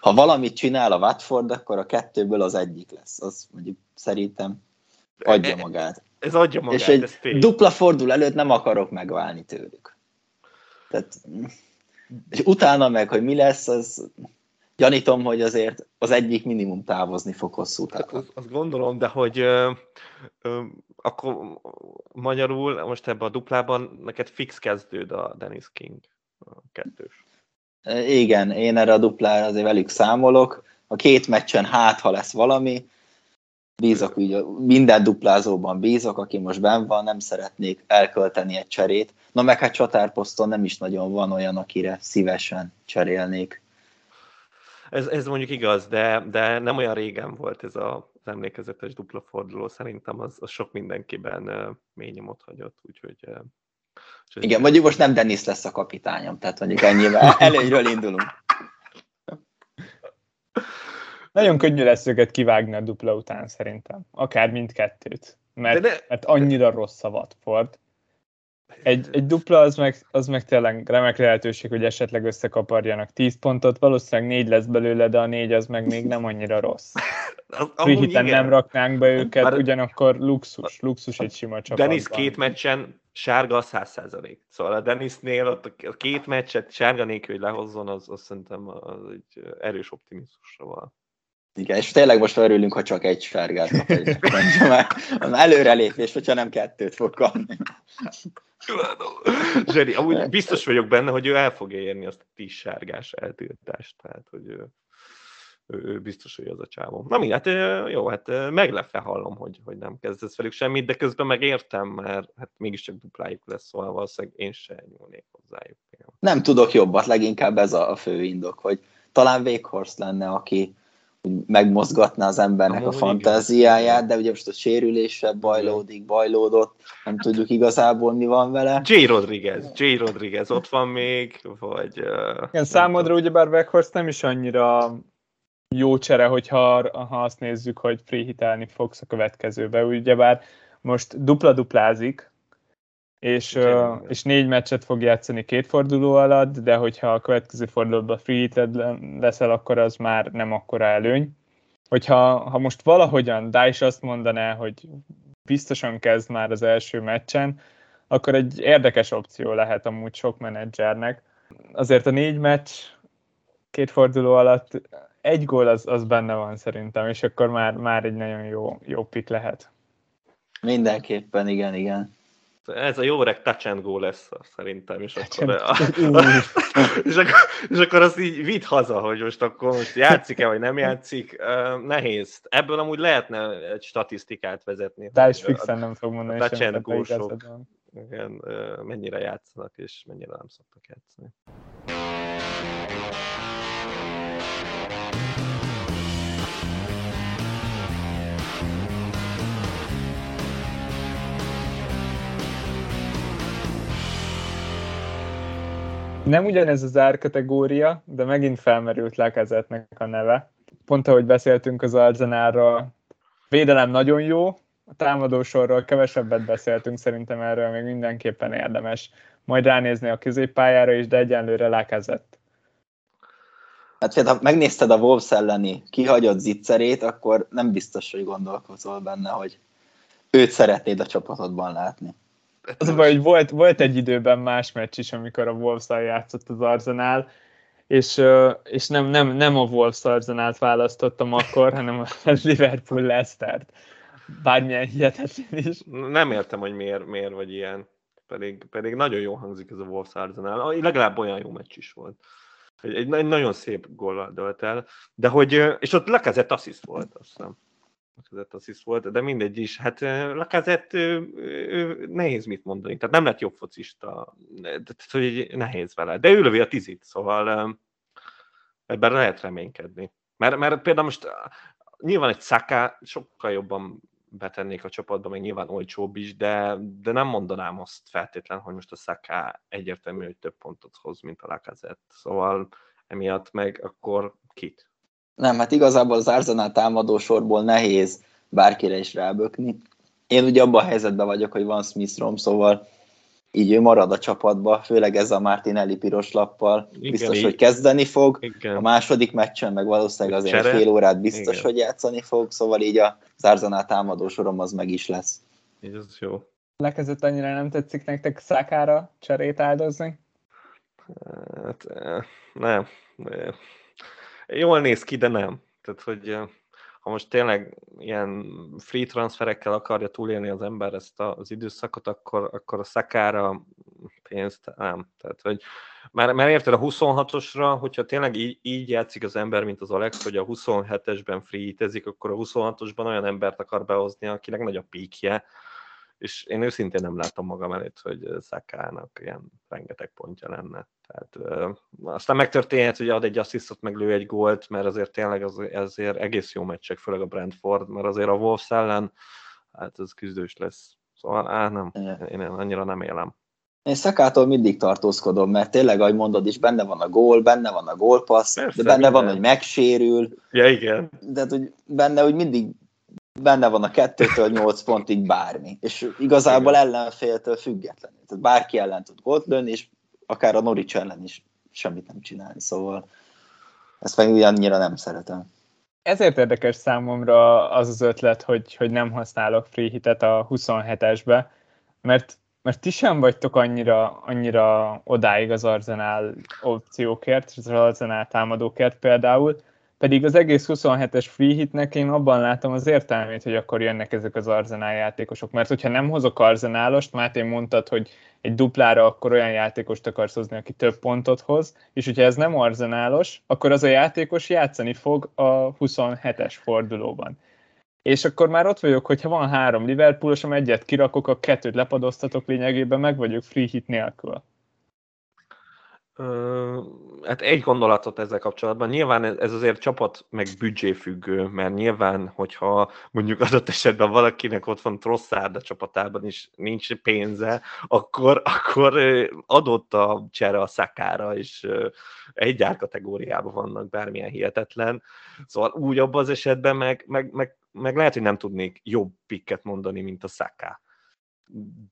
ha valamit csinál a Watford, akkor a kettőből az egyik lesz. Az mondjuk szerintem adja magát. Ez adja magát, És egy dupla fordul előtt nem akarok megválni tőlük. Tehát, és utána meg, hogy mi lesz, az gyanítom, hogy azért az egyik minimum távozni fog hosszú távon. Hát azt, azt gondolom, de hogy ö, ö, akkor magyarul most ebben a duplában neked fix kezdőd a Dennis King a kettős. Igen, én erre a duplára azért velük számolok. A két meccsen hát, ha lesz valami, bízok úgy, minden duplázóban bízok, aki most benn van, nem szeretnék elkölteni egy cserét. Na meg hát csatárposzton nem is nagyon van olyan, akire szívesen cserélnék. Ez, ez mondjuk igaz, de, de nem olyan régen volt ez a, az emlékezetes dupla forduló, szerintem az, az sok mindenkiben uh, mély nyomot hagyott, úgyhogy... Uh, Igen, mondjuk most nem Dennis lesz a kapitányom, tehát mondjuk ennyivel előnyről indulunk. Nagyon könnyű lesz őket kivágni a dupla után szerintem. Akár mindkettőt. Mert, de de, mert annyira rossz a Watford. Egy, egy dupla az meg, az meg tényleg remek lehetőség, hogy esetleg összekaparjanak 10 pontot, valószínűleg négy lesz belőle, de a négy az meg még nem annyira rossz. Free nem raknánk be őket, Már... ugyanakkor luxus, luxus egy sima csapatban. Denis két meccsen sárga a 100% Szóval a Denisnél ott a két meccset sárga nélkül, hogy lehozzon, az, az szerintem az egy erős optimizmusra van. Igen, és tényleg most örülünk, ha csak egy sárgát kap egy már előrelépés, hogyha nem kettőt fog kapni. Zseri, amúgy biztos vagyok benne, hogy ő el fogja érni azt a tíz sárgás eltiltást, tehát hogy ő, ő, ő biztos, hogy az a csávó. Na mi, hát jó, hát meglepve hallom, hogy, hogy nem kezdesz velük semmit, de közben megértem, mert hát mégiscsak duplájuk lesz, szóval valószínűleg én se nyúlnék hozzájuk. Nem tudok jobbat, leginkább ez a fő indok, hogy talán Véghorst lenne, aki megmozgatná az embernek Amúgy a fantáziáját, de ugye most a sérülése bajlódik, bajlódott, nem tudjuk igazából mi van vele. J. Rodriguez, J. Rodriguez ott van még, vagy... Uh, Igen, számodra ugyebár Beckhorst nem is annyira jó csere, hogyha ha azt nézzük, hogy free hitelni fogsz a következőbe. Ugyebár most dupla-duplázik, és, uh, és négy meccset fog játszani két forduló alatt, de hogyha a következő fordulóban free hited leszel, akkor az már nem akkora előny. Hogyha ha most valahogyan Dice azt mondaná, hogy biztosan kezd már az első meccsen, akkor egy érdekes opció lehet amúgy sok menedzsernek. Azért a négy meccs két forduló alatt egy gól az, az benne van szerintem, és akkor már, már egy nagyon jó, jó pick lehet. Mindenképpen, igen, igen. Ez a jó öreg touch and go lesz szerintem, és akkor, a, és, akkor, és akkor azt így vidd haza, hogy most akkor most játszik-e, vagy nem játszik. Uh, nehéz. Ebből amúgy lehetne egy statisztikát vezetni. De is fixen nem fog mondani. A touch and go igen, mennyire játszanak, és mennyire nem szoktak játszani. Nem ugyanez az árkategória, de megint felmerült Lekezetnek a neve. Pont ahogy beszéltünk az Arzenálról, védelem nagyon jó, a támadósorról kevesebbet beszéltünk, szerintem erről még mindenképpen érdemes majd ránézni a középpályára is, de egyenlőre Lekezett. Hát ha megnézted a Wolves elleni kihagyott zicserét, akkor nem biztos, hogy gondolkozol benne, hogy őt szeretnéd a csapatodban látni. Az a baj, hogy volt, volt egy időben más meccs is, amikor a wolves játszott az Arsenal, és, és nem, nem, nem a Wolves Arsenált választottam akkor, hanem a Liverpool Leicester-t. Bármilyen hihetetlen is. Nem értem, hogy miért, miért vagy ilyen. Pedig, pedig nagyon jó hangzik ez a Wolves Arsenal. Legalább olyan jó meccs is volt. Egy, egy, egy nagyon szép góllal dölt el. De hogy, és ott lekezett assziszt volt, azt hiszem. Lacazette assziszt volt, de mindegy is. Hát Lacazette nehéz mit mondani, tehát nem lett jobb focista, tehát hogy nehéz vele, de ő lövi a tizit, szóval ebben lehet reménykedni. Mert, mert például most nyilván egy Saka sokkal jobban betennék a csapatba, meg nyilván olcsóbb is, de, de nem mondanám azt feltétlen, hogy most a Saka egyértelmű, hogy több pontot hoz, mint a Lacazette. Szóval emiatt meg akkor kit? Nem, hát igazából az Arsenal támadó sorból nehéz bárkire is rábökni. Én ugye abban a helyzetben vagyok, hogy van Smith Rom, szóval így ő marad a csapatba, főleg ez a Martinelli piros lappal. Igen, biztos, így. hogy kezdeni fog. Igen. A második meccsen meg valószínűleg azért Csere. fél órát biztos, Igen. hogy játszani fog, szóval így a Arsenal támadó sorom az meg is lesz. Az jó. Lekezett annyira nem tetszik nektek Szakára cserét áldozni? Hát, eh, nem. Jól néz ki, de nem. Tehát, hogy ha most tényleg ilyen free transferekkel akarja túlélni az ember ezt az időszakot, akkor, akkor a szakára pénzt nem. Tehát, hogy már, már érted a 26-osra, hogyha tényleg így, így játszik az ember, mint az Alex, hogy a 27-esben free akkor a 26-osban olyan embert akar behozni, akinek nagy a píkje, és én őszintén nem látom magam előtt, hogy Szakának ilyen rengeteg pontja lenne. Tehát, ö, aztán megtörténhet, hogy ad egy asszisztot, meg lő egy gólt, mert azért tényleg az, ezért egész jó meccsek, főleg a Brentford, mert azért a Wolves ellen, hát ez küzdős lesz. Szóval á, nem, én annyira nem élem. Én Szakától mindig tartózkodom, mert tényleg, ahogy mondod is, benne van a gól, benne van a gólpassz, Persze, de benne minden. van, hogy megsérül. Ja, igen. De hogy benne, hogy mindig benne van a kettőtől nyolc pontig bármi. És igazából ellenféltől független. Tehát bárki ellen tud gólt lőni, és akár a Norwich ellen is semmit nem csinálni. Szóval ezt meg ugyannyira nem szeretem. Ezért érdekes számomra az az ötlet, hogy, hogy nem használok free hitet a 27-esbe, mert mert ti sem vagytok annyira, annyira odáig az Arzenál opciókért, az Arzenál támadókért például, pedig az egész 27-es free hitnek én abban látom az értelmét, hogy akkor jönnek ezek az arzenál játékosok. Mert hogyha nem hozok arzenálost, Máté mondtad, hogy egy duplára akkor olyan játékost akarsz hozni, aki több pontot hoz, és hogyha ez nem arzenálos, akkor az a játékos játszani fog a 27-es fordulóban. És akkor már ott vagyok, hogyha van három Liverpoolos, egyet kirakok, a kettőt lepadoztatok lényegében, meg vagyok free hit nélkül. Hát egy gondolatot ezzel kapcsolatban. Nyilván ez azért csapat meg büdzsé függő, mert nyilván, hogyha mondjuk adott esetben valakinek ott van Trosszárd a csapatában, és nincs pénze, akkor, akkor adott a csere a szakára, és egy kategóriában vannak, bármilyen hihetetlen. Szóval úgy abban az esetben meg, meg, meg, meg lehet, hogy nem tudnék jobb pikket mondani, mint a szaká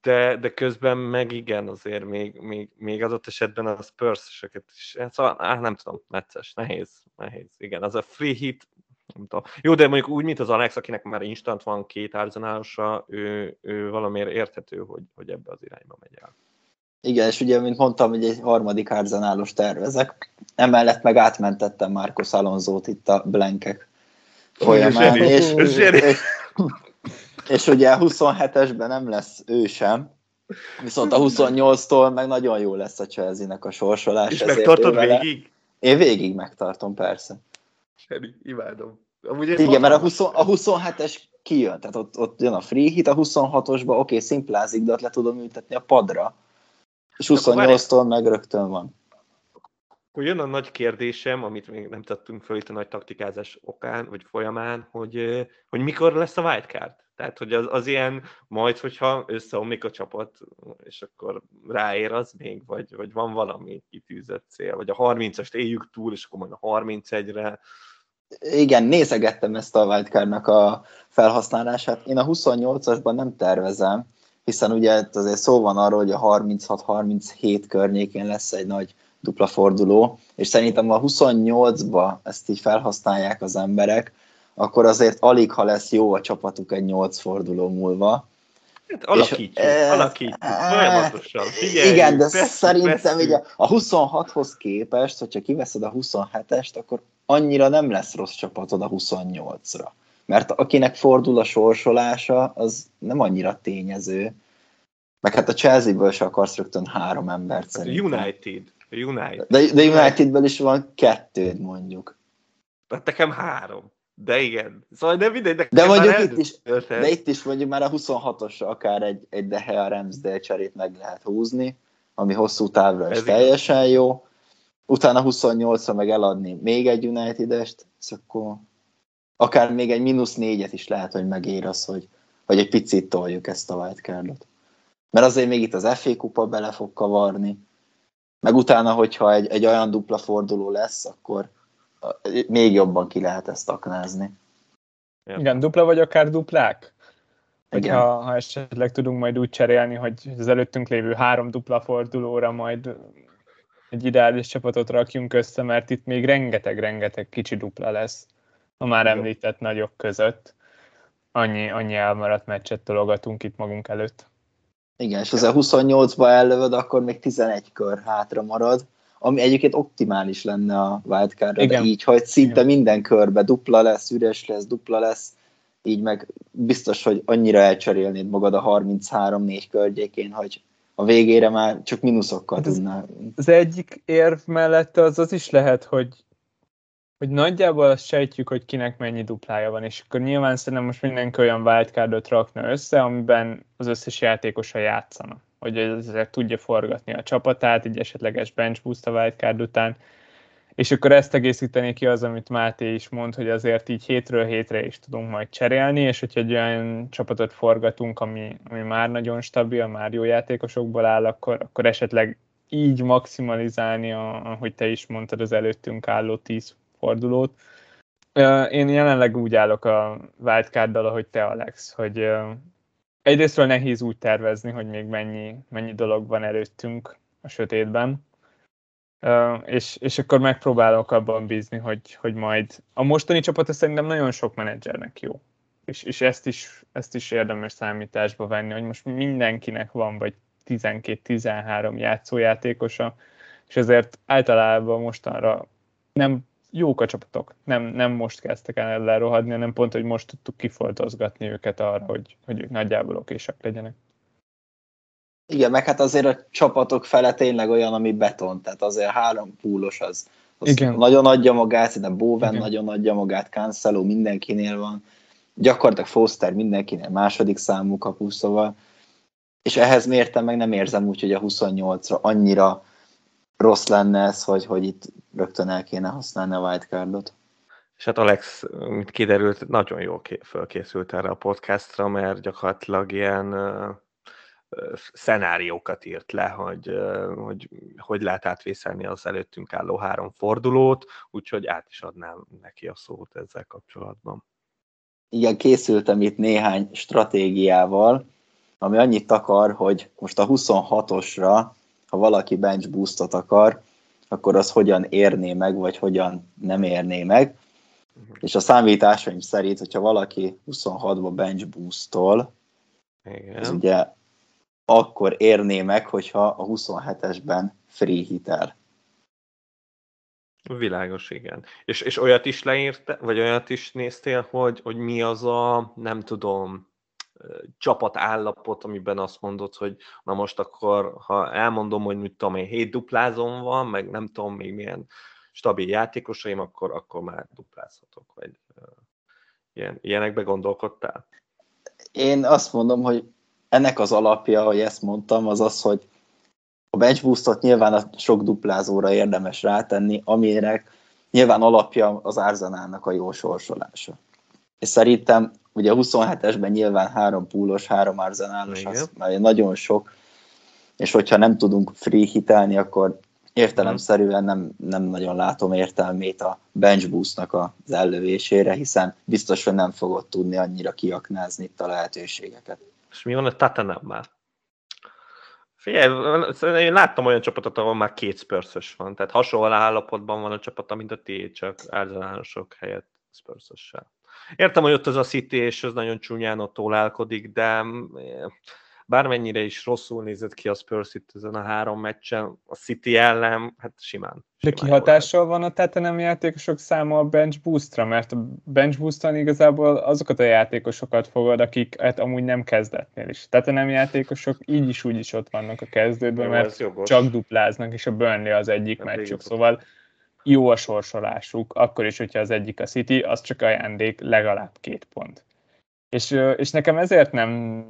de, de közben meg igen, azért még, még, még adott esetben a Spurs-eseket is, szóval á, nem tudom, necces, nehéz, nehéz, igen, az a free hit, nem tudom. Jó, de mondjuk úgy, mint az Alex, akinek már instant van két arzenálosa, ő, ő valamiért érthető, hogy, hogy ebbe az irányba megy el. Igen, és ugye, mint mondtam, hogy egy harmadik arzenálos tervezek. Emellett meg átmentettem Marcos Alonzót itt a blankek folyamán. És, és, és, és ugye a 27-esben nem lesz ő sem, viszont a 28-tól meg nagyon jó lesz a Chelsea-nek a sorsolás. És megtartod végig? Én végig megtartom, persze. Seri, imádom. Amúgy Igen, mert a, 20, a 27-es kijön, tehát ott, ott jön a free hit, a 26-osba oké, okay, szimplázik, de ott le tudom ültetni a padra. És 28-tól meg rögtön van. Akkor jön a nagy kérdésem, amit még nem tettünk föl itt a nagy taktikázás okán, vagy folyamán, hogy, hogy mikor lesz a wildcard? Tehát, hogy az, az ilyen, majd, hogyha összeomlik a csapat, és akkor ráér az még, vagy, vagy van valami kitűzött cél, vagy a 30-ast éljük túl, és akkor majd a 31-re. Igen, nézegettem ezt a wildcardnak a felhasználását. Én a 28-asban nem tervezem, hiszen ugye azért szó van arról, hogy a 36-37 környékén lesz egy nagy dupla forduló, és szerintem a 28-ba ezt így felhasználják az emberek, akkor azért alig, ha lesz jó a csapatuk egy nyolc forduló múlva. Hát alakítjuk, és, alakítjuk, folyamatosan. Figyeljük, igen, de veszünk, szerintem veszünk. Ugye a 26-hoz képest, hogyha kiveszed a 27-est, akkor annyira nem lesz rossz csapatod a 28-ra. Mert akinek fordul a sorsolása, az nem annyira tényező. Meg hát a Chelsea-ből se akarsz rögtön három embert hát szerintem. United. United. De, de Unitedből is van kettőd mondjuk. Hát nekem három. De igen. Szóval de mindegy. De, de mondjuk itt is, de itt is mondjuk már a 26-osra akár egy, egy De Gea Ramsdale cserét meg lehet húzni, ami hosszú távra is teljesen igaz. jó. Utána 28-ra meg eladni még egy United-est, és akkor akár még egy mínusz négyet is lehet, hogy megér az, hogy, hogy egy picit toljuk ezt a wildcardot. Mert azért még itt az FA kupa bele fog kavarni, meg utána, hogyha egy, egy olyan dupla forduló lesz, akkor még jobban ki lehet ezt aknázni. Igen, dupla vagy akár duplák? Igen. Ha, ha esetleg tudunk majd úgy cserélni, hogy az előttünk lévő három dupla fordulóra majd egy ideális csapatot rakjunk össze, mert itt még rengeteg-rengeteg kicsi dupla lesz a már említett nagyok között. Annyi, annyi elmaradt meccset tologatunk itt magunk előtt. Igen, és az a 28-ba ellövöd, akkor még 11 kör hátra marad, ami egyébként optimális lenne a wildcard de így, hogy szinte Igen. minden körbe dupla lesz, üres lesz, dupla lesz, így meg biztos, hogy annyira elcserélnéd magad a 33-4 környékén, hogy a végére már csak mínuszokkal hát tudnál. Az egyik érv mellett az az is lehet, hogy hogy nagyjából azt sejtjük, hogy kinek mennyi duplája van, és akkor nyilván szerintem most mindenki olyan wildcardot rakna össze, amiben az összes játékosa játszana, hogy ezzel tudja forgatni a csapatát, egy esetleges bench boost a wildcard után, és akkor ezt egészíteni ki az, amit Máté is mond, hogy azért így hétről hétre is tudunk majd cserélni, és hogyha egy olyan csapatot forgatunk, ami, ami már nagyon stabil, már jó játékosokból áll, akkor, akkor esetleg így maximalizálni, a, ahogy te is mondtad, az előttünk álló 10 fordulót. Én jelenleg úgy állok a wildcard-dal, ahogy te, Alex, hogy egyrésztről nehéz úgy tervezni, hogy még mennyi, mennyi dolog van előttünk a sötétben, és, és akkor megpróbálok abban bízni, hogy, hogy majd a mostani csapat szerintem nagyon sok menedzsernek jó. És, és ezt, is, ezt is érdemes számításba venni, hogy most mindenkinek van vagy 12-13 játszójátékosa, és ezért általában mostanra nem jók a csapatok. Nem, nem most kezdtek el elrohadni, hanem pont, hogy most tudtuk kifoltozgatni őket arra, hogy, hogy ők nagyjából okésak legyenek. Igen, meg hát azért a csapatok fele tényleg olyan, ami beton, tehát azért három púlos az, az Igen. nagyon adja magát, de Bowen Igen. nagyon adja magát, Cancelo mindenkinél van, gyakorlatilag Foster mindenkinél második számú kapus, szóval és ehhez mértem meg nem érzem úgy, hogy a 28-ra annyira rossz lenne ez, hogy, hogy itt rögtön el kéne használni a wildcardot. És hát Alex, mint kiderült, nagyon jól fölkészült erre a podcastra, mert gyakorlatilag ilyen szenáriókat írt le, hogy, hogy hogy lehet átvészelni az előttünk álló három fordulót, úgyhogy át is adnám neki a szót ezzel kapcsolatban. Igen, készültem itt néhány stratégiával, ami annyit akar, hogy most a 26-osra ha valaki bench boostot akar, akkor az hogyan érné meg, vagy hogyan nem érné meg. Uh-huh. És a számításaim szerint, hogyha valaki 26-ba bench boostol, Igen. az ugye akkor érné meg, hogyha a 27-esben free hitel. Világos, igen. És, és olyat is leírte, vagy olyat is néztél, hogy, hogy mi az a, nem tudom, csapat állapot, amiben azt mondod, hogy na most akkor, ha elmondom, hogy mit tudom én, hét duplázom van, meg nem tudom még milyen stabil játékosaim, akkor, akkor már duplázhatok, vagy ilyen, ilyenekbe gondolkodtál? Én azt mondom, hogy ennek az alapja, hogy ezt mondtam, az az, hogy a bench boostot nyilván a sok duplázóra érdemes rátenni, aminek nyilván alapja az árzanának a jó sorsolása. És szerintem Ugye a 27-esben nyilván három púlos, három arzenálos, az már nagyon sok, és hogyha nem tudunk free hitelni, akkor értelemszerűen nem, nem nagyon látom értelmét a bench boostnak az ellövésére, hiszen biztos, hogy nem fogod tudni annyira kiaknázni itt a lehetőségeket. És mi van a Tatanámmal? Figyelj, én láttam olyan csapatot, ahol már két spurs van, tehát hasonló állapotban van a csapata, mint a tiéd, csak arzenálosok helyett spurs Értem, hogy ott az a City, és ez nagyon csúnyán ott tólálkodik, de mm, bármennyire is rosszul nézett ki a Spurs itt ezen a három meccsen, a City ellen, hát simán. simán de kihatással van a Tottenham játékosok száma a bench boostra, mert a bench booston igazából azokat a játékosokat fogad, akik hát amúgy nem kezdetnél is. Tottenham játékosok így is úgy is ott vannak a kezdődben, Jó, mert csak dupláznak, és a Burnley az egyik hát meccsük, szóval jó a sorsolásuk, akkor is, hogyha az egyik a City, az csak ajándék legalább két pont. És, és nekem ezért nem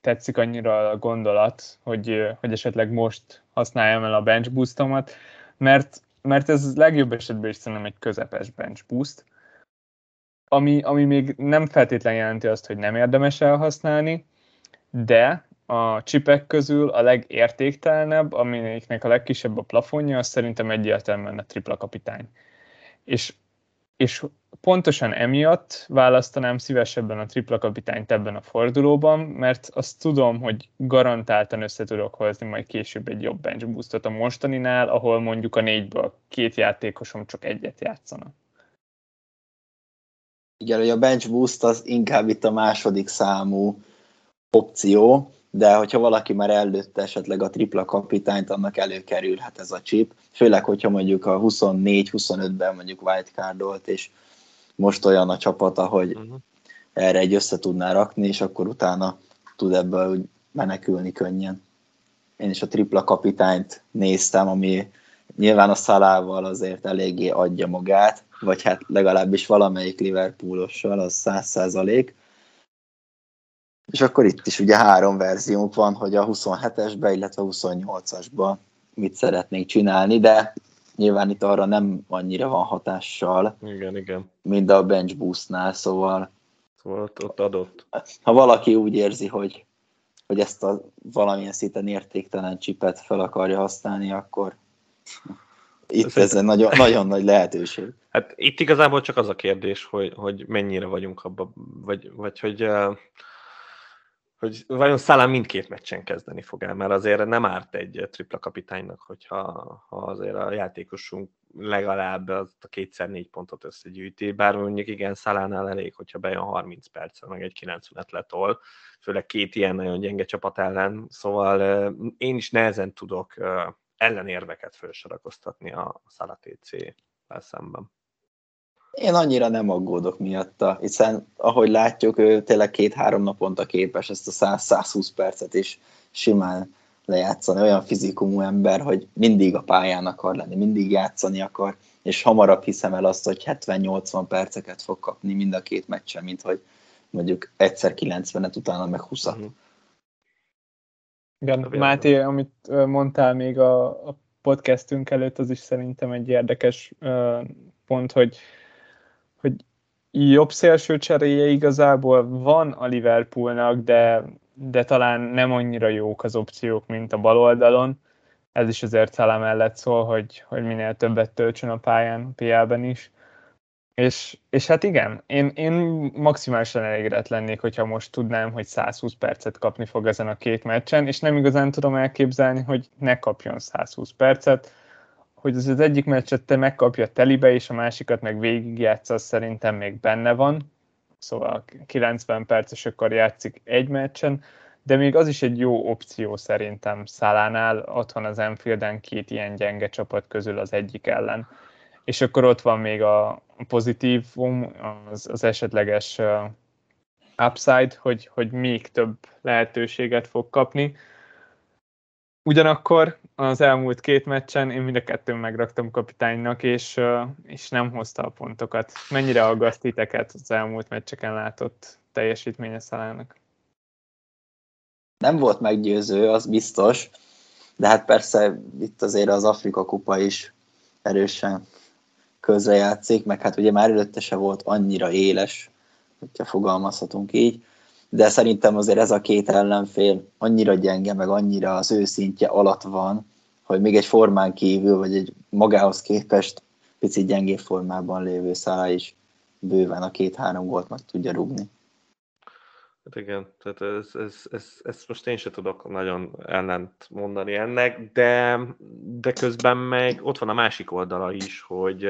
tetszik annyira a gondolat, hogy, hogy esetleg most használjam el a bench boostomat, mert, mert ez legjobb esetben is szerintem egy közepes bench boost, ami, ami még nem feltétlenül jelenti azt, hogy nem érdemes elhasználni, de a csipek közül a legértéktelenebb, aminek a legkisebb a plafonja, az szerintem egyértelműen a tripla kapitány. És, és pontosan emiatt választanám szívesebben a tripla kapitányt ebben a fordulóban, mert azt tudom, hogy garantáltan össze tudok hozni majd később egy jobb bench boostot a mostaninál, ahol mondjuk a négyből két játékosom csak egyet játszana. Igen, hogy a bench boost az inkább itt a második számú opció, de hogyha valaki már előtte esetleg a tripla kapitányt, annak előkerülhet ez a chip, főleg, hogyha mondjuk a 24-25-ben mondjuk wildcardolt, és most olyan a csapata, hogy uh-huh. erre egy össze tudná rakni, és akkor utána tud ebből úgy menekülni könnyen. Én is a tripla kapitányt néztem, ami nyilván a szalával azért eléggé adja magát, vagy hát legalábbis valamelyik Liverpoolossal, az száz százalék. És akkor itt is ugye három verziónk van, hogy a 27-esbe, illetve a 28-asba mit szeretnénk csinálni, de nyilván itt arra nem annyira van hatással, igen, igen. mint a bench boostnál, szóval Szóval ott, ott adott. Ha valaki úgy érzi, hogy, hogy ezt a valamilyen szinten értéktelen csipet fel akarja használni, akkor itt ez egy nagyon, nagyon nagy lehetőség. Hát itt igazából csak az a kérdés, hogy, hogy mennyire vagyunk abban, vagy, vagy hogy, hogy vajon Szalán mindkét meccsen kezdeni fog el, mert azért nem árt egy tripla kapitánynak, hogyha ha azért a játékosunk legalább azt a kétszer négy pontot összegyűjti, bár mondjuk igen, Szalánál elég, hogyha bejön 30 perccel, meg egy 90-et letol, főleg két ilyen nagyon gyenge csapat ellen, szóval én is nehezen tudok ellenérveket felsorakoztatni a Szala TC-vel szemben. Én annyira nem aggódok miatta, hiszen ahogy látjuk, ő tényleg két-három naponta képes ezt a 100-120 percet is simán lejátszani. Olyan fizikumú ember, hogy mindig a pályán akar lenni, mindig játszani akar, és hamarabb hiszem el azt, hogy 70-80 perceket fog kapni mind a két meccsen, mint hogy mondjuk egyszer 90-et, utána meg 20-at. Uh-huh. Igen, Máté, amit mondtál még a, a podcastünk előtt, az is szerintem egy érdekes uh, pont, hogy, hogy jobb szélső cseréje igazából van a Liverpoolnak, de, de talán nem annyira jók az opciók, mint a bal oldalon. Ez is azért talán mellett szól, hogy, hogy minél többet töltsön a pályán, a PL-ben is. És, és hát igen, én, én maximálisan elégedett lennék, hogyha most tudnám, hogy 120 percet kapni fog ezen a két meccsen, és nem igazán tudom elképzelni, hogy ne kapjon 120 percet, hogy az, az egyik meccset te megkapja telibe, és a másikat meg végigjátsz, az szerintem még benne van, szóval 90 perces akkor játszik egy meccsen, de még az is egy jó opció szerintem Szalánál, otthon az Enfielden két ilyen gyenge csapat közül az egyik ellen és akkor ott van még a pozitívum, az, az esetleges uh, upside, hogy, hogy még több lehetőséget fog kapni. Ugyanakkor az elmúlt két meccsen én mind a kettőn megraktam kapitánynak, és, és nem hozta a pontokat. Mennyire aggaszt titeket az elmúlt meccseken látott teljesítménye Szalának? Nem volt meggyőző, az biztos, de hát persze itt azért az Afrika kupa is erősen közrejátszik, meg hát ugye már előtte se volt annyira éles, hogyha fogalmazhatunk így, de szerintem azért ez a két ellenfél annyira gyenge, meg annyira az őszintje alatt van, hogy még egy formán kívül, vagy egy magához képest picit gyengébb formában lévő szála is bőven a két-három gólt meg tudja rúgni. Hát igen, tehát ez, ez, ez, ez most én sem tudok nagyon ellent mondani ennek, de, de közben meg ott van a másik oldala is, hogy,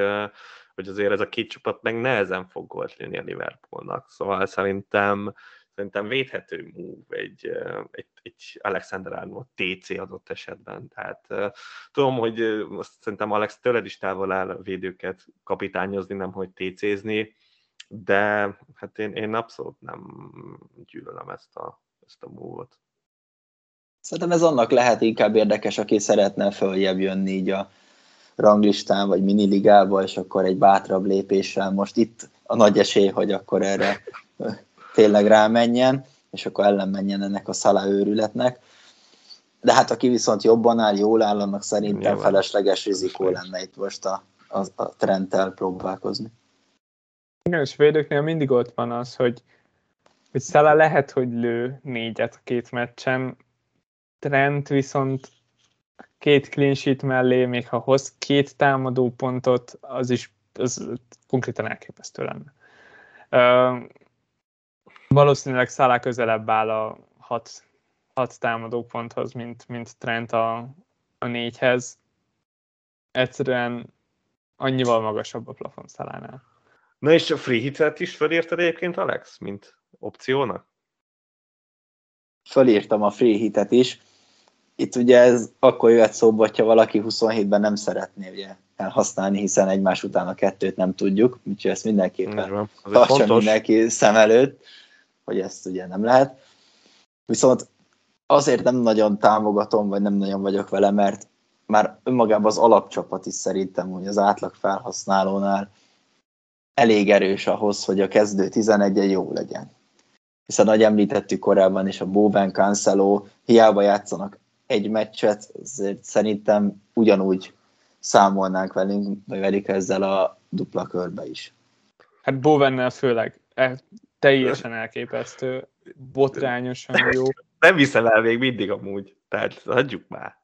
hogy azért ez a két csapat meg nehezen fog gólt lőni a Liverpoolnak. Szóval szerintem, szerintem védhető move egy, egy, egy Alexander Arnold TC adott esetben. Tehát tudom, hogy most szerintem Alex tőled is távol áll védőket kapitányozni, nem hogy TC-zni, de hát én, én abszolút nem gyűlölöm ezt a, ezt a múlvat. Szerintem ez annak lehet inkább érdekes, aki szeretne följebb jönni így a ranglistán, vagy miniligába, és akkor egy bátrabb lépéssel most itt a nagy esély, hogy akkor erre tényleg rámenjen, és akkor ellenmenjen ennek a szalá őrületnek. De hát aki viszont jobban áll, jól áll, annak szerintem Nyilván. felesleges rizikó lenne itt most a, a, a trendtel próbálkozni. Igen, és védőknél mindig ott van az, hogy, hogy Szala lehet, hogy lő négyet a két meccsen, Trent viszont két clean sheet mellé, még ha hoz két támadó pontot, az is az konkrétan elképesztő lenne. Valószínűleg Szala közelebb áll a hat, hat támadó ponthoz, mint, mint Trent a, a négyhez. Egyszerűen annyival magasabb a plafon Szalánál. Na és a free hitet is felírtad egyébként, Alex, mint opciónak? fölírtam a free hitet is. Itt ugye ez akkor jöhet szóba, hogyha valaki 27-ben nem szeretné ugye elhasználni, hiszen egymás után a kettőt nem tudjuk, úgyhogy ezt mindenképpen tartsa mindenki szem előtt, hogy ezt ugye nem lehet. Viszont azért nem nagyon támogatom, vagy nem nagyon vagyok vele, mert már önmagában az alapcsapat is szerintem, hogy az átlag felhasználónál elég erős ahhoz, hogy a kezdő 11 jó legyen. Hiszen, ahogy említettük korábban is, a Bowen Cancelo hiába játszanak egy meccset, azért szerintem ugyanúgy számolnánk velünk, vagy velük ezzel a dupla körbe is. Hát Bowennel főleg e, teljesen elképesztő, botrányosan jó. Nem viszem el még mindig amúgy, tehát adjuk már.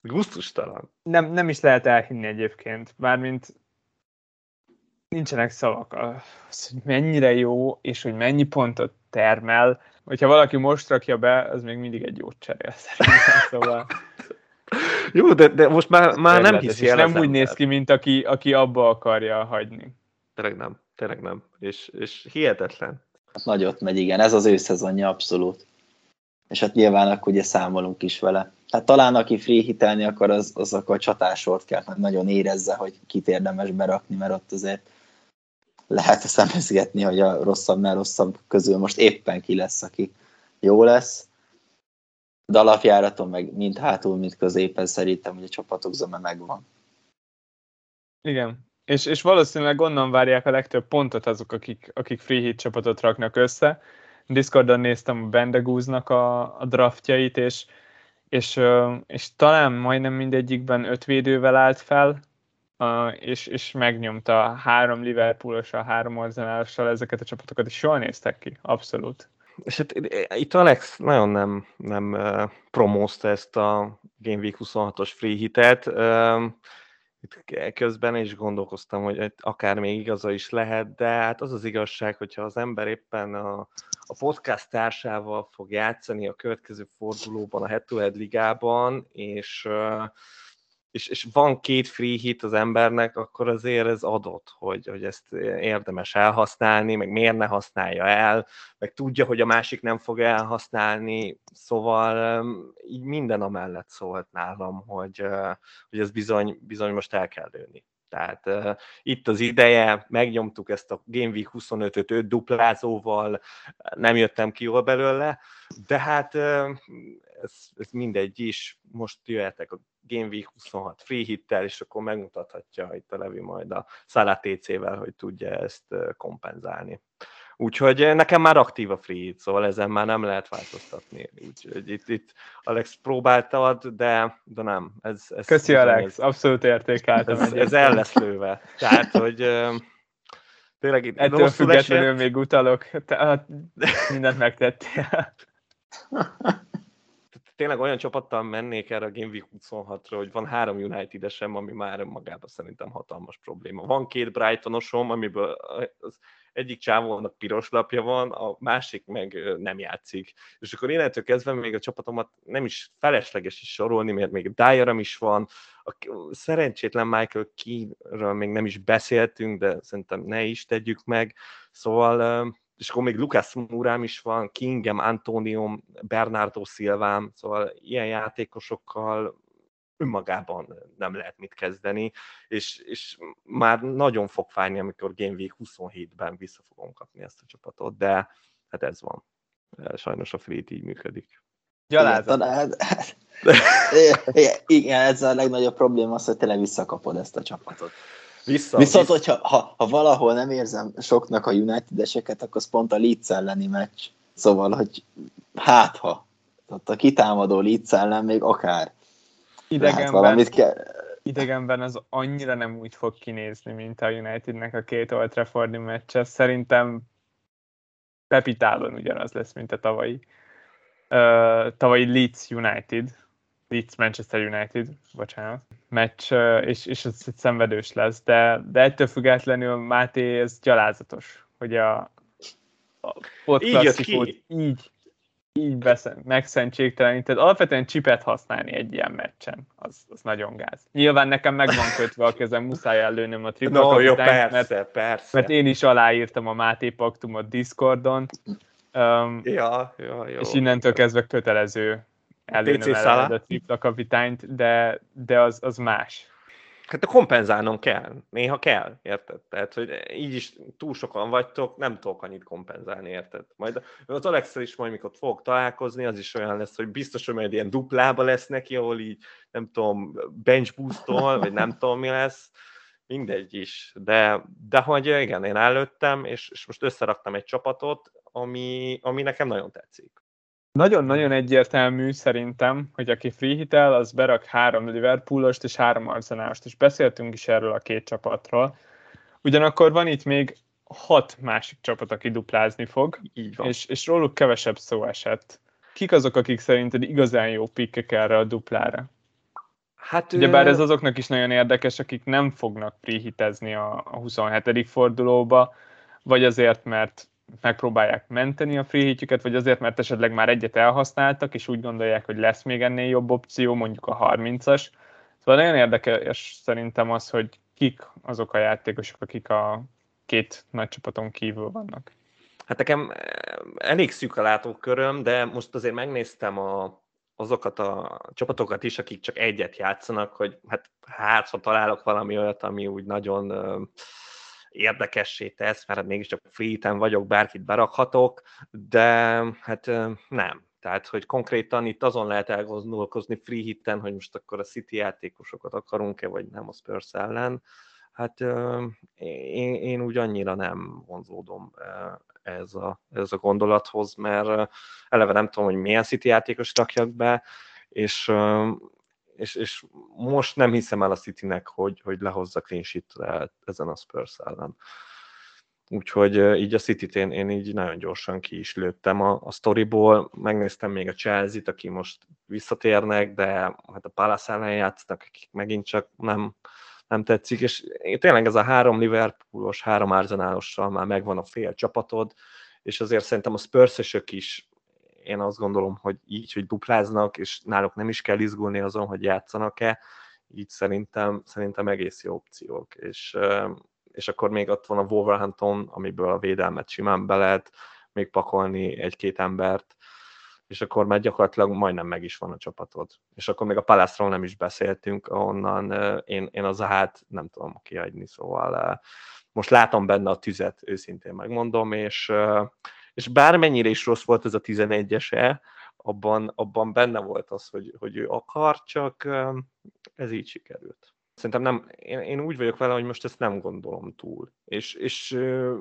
Gusztustalan. Nem, nem is lehet elhinni egyébként, mármint nincsenek szavak, az, hogy mennyire jó, és hogy mennyi pontot termel. Hogyha valaki most rakja be, az még mindig egy jó cserél szerintem, szóval... Jó, de, de most már, már nem hiszi el Nem úgy ember. néz ki, mint aki, aki abba akarja hagyni. Tényleg nem, tényleg nem. És, és hihetetlen. Hát nagyot megy, igen. Ez az ő szezonja abszolút. És hát nyilván akkor ugye számolunk is vele. Hát talán aki free hitelni akar, az, az akkor csatásort kell, mert nagyon érezze, hogy kit érdemes berakni, mert ott azért lehet szemezgetni, hogy a rosszabb, rosszabb közül most éppen ki lesz, aki jó lesz. De alapjáraton meg mind hátul, mind középen szerintem, hogy a csapatok zöme megvan. Igen, és, és valószínűleg onnan várják a legtöbb pontot azok, akik, akik free hit csapatot raknak össze. Discordon néztem a Bendegúznak a, a draftjait, és, és, és talán majdnem mindegyikben öt védővel állt fel, és, és megnyomta három Liverpoolos, a három Arsenalással ezeket a csapatokat, és soha néztek ki, abszolút. És hát itt Alex nagyon nem, nem promózta ezt a Game Week 26-os free hitet. Itt közben is gondolkoztam, hogy akár még igaza is lehet, de hát az az igazság, hogyha az ember éppen a, a podcast társával fog játszani a következő fordulóban a Head-to-Head ligában, és és, és van két free hit az embernek, akkor azért ez adott, hogy, hogy ezt érdemes elhasználni, meg miért ne használja el, meg tudja, hogy a másik nem fog elhasználni, szóval így minden amellett szólt nálam, hogy, hogy ez bizony, bizony most el kell lőni. Tehát uh, itt az ideje, megnyomtuk ezt a Game Week 25-öt 5 duplázóval, nem jöttem ki jól belőle, de hát uh, ez, ez mindegy is, most jöhetek a Game Week 26 free hittel, és akkor megmutathatja itt a Levi majd a Salah TC-vel, hogy tudja ezt kompenzálni. Úgyhogy nekem már aktív a free hit, szóval ezen már nem lehet változtatni. Úgyhogy itt, itt Alex próbáltad, de, de nem. Ez, ez, Köszi ez, Alex, ez, abszolút értékeltem. Ez, ez el lesz lőve. Tehát, hogy tényleg itt Ettől függetlenül esett. még utalok, tehát mindent megtettél tényleg olyan csapattal mennék erre a Game Week 26-ra, hogy van három United-esem, ami már magában szerintem hatalmas probléma. Van két Brightonosom, amiből az egyik csávónak piros lapja van, a másik meg nem játszik. És akkor innentől kezdve még a csapatomat nem is felesleges is sorolni, mert még Dyeram is van, a szerencsétlen Michael Key-ről még nem is beszéltünk, de szerintem ne is tegyük meg. Szóval és akkor még Lucas Murám is van, Kingem, Antonium, Bernardo Silvám, szóval ilyen játékosokkal önmagában nem lehet mit kezdeni, és, és már nagyon fog fájni, amikor Game Week 27-ben vissza fogom kapni ezt a csapatot, de hát ez van. Sajnos a free így működik. Gyalázat. Igen, ez a legnagyobb probléma az, hogy tényleg visszakapod ezt a csapatot. Vissza, Viszont, hogyha ha, ha valahol nem érzem soknak a United-eseket, akkor az pont a Leeds elleni meccs. Szóval, hogy hát ha, ott a kitámadó Leeds ellen még akár idegenben, valamit kell. Idegenben az annyira nem úgy fog kinézni, mint a Unitednek a két Old Traffordi meccse. Szerintem Pepitálon ugyanaz lesz, mint a tavalyi. Uh, tavalyi Leeds United, Leeds Manchester United, bocsánat, meccs, és, és ez egy szenvedős lesz, de, de ettől függetlenül Máté, ez gyalázatos, hogy a, a podklasszikót így, így, így beszem, megszentségtelenített. Alapvetően csipet használni egy ilyen meccsen, az, az nagyon gáz. Nyilván nekem meg van kötve a kezem, muszáj előnöm a tripla no, jó, persze, mert, persze. mert én is aláírtam a Máté paktumot Discordon, Um, ja, ja, jó. És innentől kezdve kötelező előnöm a tripla kapitányt, de, de az, az más. Hát kompenzálnom kell. Néha kell, érted? Tehát, hogy így is túl sokan vagytok, nem tudok annyit kompenzálni, érted? Majd az alex is majd, mikor fog találkozni, az is olyan lesz, hogy biztos, hogy majd ilyen duplába lesz neki, ahol így, nem tudom, bench boostol, vagy nem tudom mi lesz, mindegy is. De, de hogy igen, én előttem, és, és most összeraktam egy csapatot, ami, ami nekem nagyon tetszik. Nagyon-nagyon egyértelmű szerintem, hogy aki free hitel, az berak három Liverpoolost és három Arsenálost, és beszéltünk is erről a két csapatról. Ugyanakkor van itt még hat másik csapat, aki duplázni fog, Így van. És, és róluk kevesebb szó esett. Kik azok, akik szerinted igazán jó pikkek erre a duplára? Hát, Ugyebár ez azoknak is nagyon érdekes, akik nem fognak prehitezni a, a 27. fordulóba, vagy azért, mert megpróbálják menteni a free hitjüket, vagy azért, mert esetleg már egyet elhasználtak, és úgy gondolják, hogy lesz még ennél jobb opció, mondjuk a 30-as. Szóval nagyon érdekes szerintem az, hogy kik azok a játékosok, akik a két nagy csapaton kívül vannak. Hát nekem eh, elég szűk a látóköröm, de most azért megnéztem a, azokat a csapatokat is, akik csak egyet játszanak, hogy hát, hát ha találok valami olyat, ami úgy nagyon uh, érdekessé tesz, mert hát mégiscsak free vagyok, bárkit berakhatok, de hát nem. Tehát, hogy konkrétan itt azon lehet elgondolkozni free hitten, hogy most akkor a City játékosokat akarunk-e, vagy nem a Spurs ellen. Hát én, én úgy annyira nem vonzódom ez a, ez a gondolathoz, mert eleve nem tudom, hogy milyen City játékos rakjak be, és és, és most nem hiszem el a Citynek, hogy, hogy lehozza clean sheet ezen a Spurs ellen. Úgyhogy így a City-t én, én így nagyon gyorsan ki is lőttem a, a storyból. Megnéztem még a Chelsea-t, aki most visszatérnek, de hát a Palace ellen játsznak, akik megint csak nem, nem tetszik, és tényleg ez a három Liverpoolos, három Arsenálossal már megvan a fél csapatod, és azért szerintem a spurs is én azt gondolom, hogy így, hogy dupláznak, és náluk nem is kell izgulni azon, hogy játszanak-e, így szerintem, szerintem egész jó opciók. És, és akkor még ott van a Wolverhampton, amiből a védelmet simán be lehet még pakolni egy-két embert, és akkor már gyakorlatilag majdnem meg is van a csapatod. És akkor még a palace nem is beszéltünk, onnan én, én az hát nem tudom kiadni, szóval most látom benne a tüzet, őszintén megmondom, és és bármennyire is rossz volt ez a 11-ese, abban, abban benne volt az, hogy, hogy ő akar, csak ez így sikerült. Szerintem nem, én, én úgy vagyok vele, hogy most ezt nem gondolom túl. És, és ö,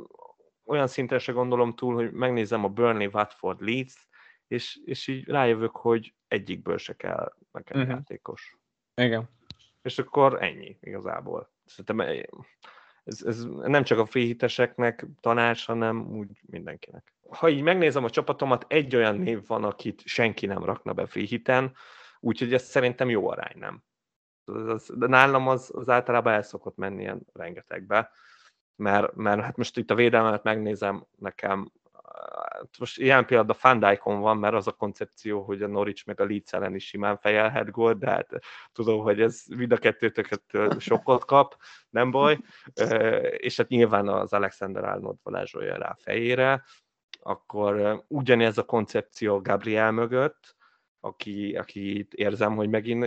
olyan szinten se gondolom túl, hogy megnézem a Burnley, Watford, Leeds, és, és így rájövök, hogy egyikből se kell nekem uh-huh. játékos. Igen. És akkor ennyi igazából. Szerintem ez, ez nem csak a free tanács, hanem úgy mindenkinek. Ha így megnézem a csapatomat, egy olyan név van, akit senki nem rakna be free hiten, úgyhogy ez szerintem jó arány, nem? De nálam az, az általában el szokott menni ilyen rengetegbe, mert, mert hát most itt a védelmet megnézem, nekem most ilyen pillanatban Fandijkon van, mert az a koncepció, hogy a Norwich meg a Leeds ellen is simán fejelhet gólt, de hát tudom, hogy ez mind a kettőtöket sokkot kap, nem baj, és hát nyilván az Alexander Arnold varázsolja rá fejére, akkor ugyanez a koncepció Gabriel mögött, aki, aki érzem, hogy megint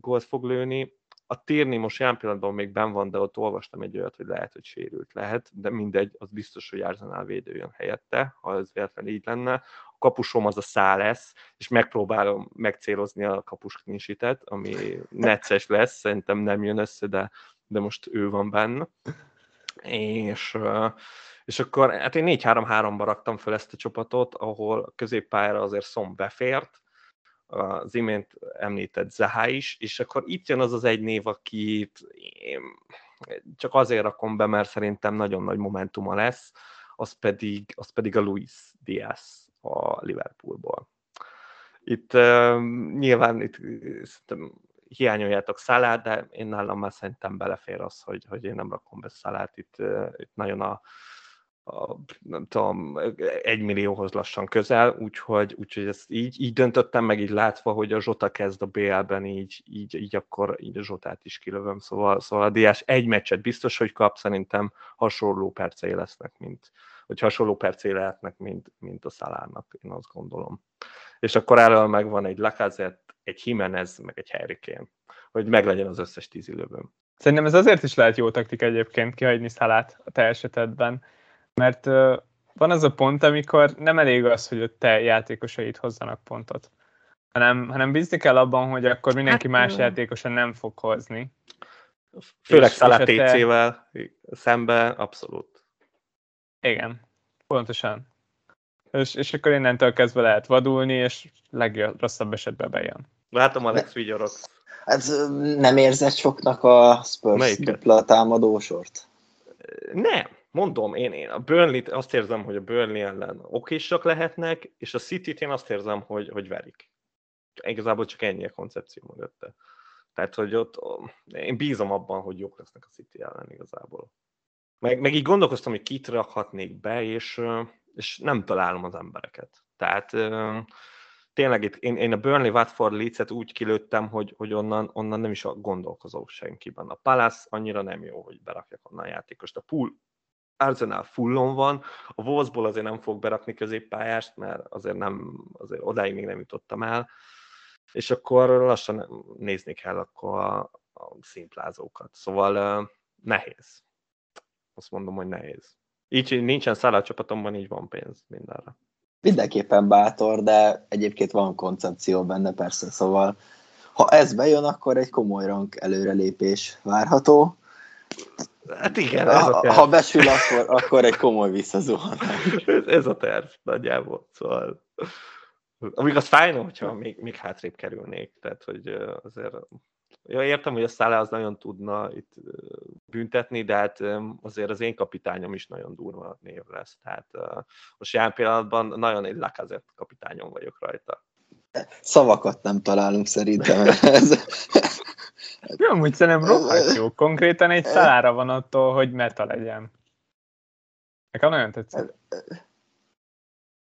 gólt fog lőni, a térni most jelen pillanatban még ben van, de ott olvastam egy olyat, hogy lehet, hogy sérült lehet, de mindegy, az biztos, hogy Arsenal védő jön helyette, ha ez véletlenül így lenne. A kapusom az a szá lesz, és megpróbálom megcélozni a kapus klinsitet, ami necces lesz, szerintem nem jön össze, de, de most ő van benne. És, és akkor hát én 4-3-3-ba raktam fel ezt a csapatot, ahol középpályára azért Szom befért, az imént említett Zaha is, és akkor itt jön az az egy név, akit én csak azért rakom be, mert szerintem nagyon nagy momentuma lesz, az pedig, az pedig a Luis Diaz a Liverpoolból. Itt uh, nyilván itt, szerintem hiányoljátok Szalát, de én nálam már szerintem belefér az, hogy, hogy én nem rakom be Szalát. Itt, uh, itt nagyon a, a, nem tudom, egy millióhoz lassan közel, úgyhogy, úgyhogy ezt így, így döntöttem meg, így látva, hogy a Zsota kezd a BL-ben, így, így, így akkor így a Zsotát is kilövöm, szóval, szóval a Diás egy meccset biztos, hogy kap, szerintem hasonló percei lesznek, mint hogy hasonló percé lehetnek, mint, mint a Szalának, én azt gondolom. És akkor erről megvan egy Lacazette, egy Jimenez, meg egy Kane, hogy meglegyen az összes tíz időből. Szerintem ez azért is lehet jó taktika egyébként kihagyni Szalát a te esetedben, mert van az a pont, amikor nem elég az, hogy a te játékosaid hozzanak pontot, hanem, hanem bízni kell abban, hogy akkor mindenki hát, más játékosan nem fog hozni. Főleg Szalát TC-vel te... szembe, abszolút. Igen, pontosan. És, és akkor innentől kezdve lehet vadulni, és legrosszabb esetben bejön. Látom, Alex vigyorok. Hát nem érzed soknak a Spurs Melyiket? dupla támadósort? Nem, mondom, én, én a burnley azt érzem, hogy a Burnley ellen okésak lehetnek, és a City-t én azt érzem, hogy, hogy verik. Igazából csak ennyi a koncepció mögötte. Tehát, hogy ott én bízom abban, hogy jók lesznek a City ellen igazából. Meg, meg így gondolkoztam, hogy kit rakhatnék be, és, és nem találom az embereket. Tehát tényleg itt én, én a Burnley Watford leeds úgy kilőttem, hogy, hogy onnan, onnan nem is gondolkozó senkiben. A Palace annyira nem jó, hogy berakjak onnan játékost. A Pool Arsenal fullon van, a Wolvesból azért nem fog berakni középpályást, mert azért, nem, azért odáig még nem jutottam el, és akkor lassan nézni kell akkor a, a színplázókat. Szóval uh, nehéz. Azt mondom, hogy nehéz. Így nincsen szállá csapatomban, így van pénz mindenre mindenképpen bátor, de egyébként van koncepció benne persze, szóval ha ez bejön, akkor egy komoly rank előrelépés várható. Hát igen, ez a terv. Ha besül, akkor, akkor egy komoly visszazuhanás. Ez, ez a terv nagyjából, szóval amíg az fájna, hogyha még, még hátrébb kerülnék, tehát hogy azért Ja, értem, hogy a Szállá az nagyon tudna itt büntetni, de hát azért az én kapitányom is nagyon durva név lesz. Tehát most jelen pillanatban nagyon egy Lacazette kapitányom vagyok rajta. Szavakat nem találunk szerintem. Jó, amúgy szerintem rohadt jó. Konkrétan egy szalára van attól, hogy meta legyen. Nekem nagyon tetszik.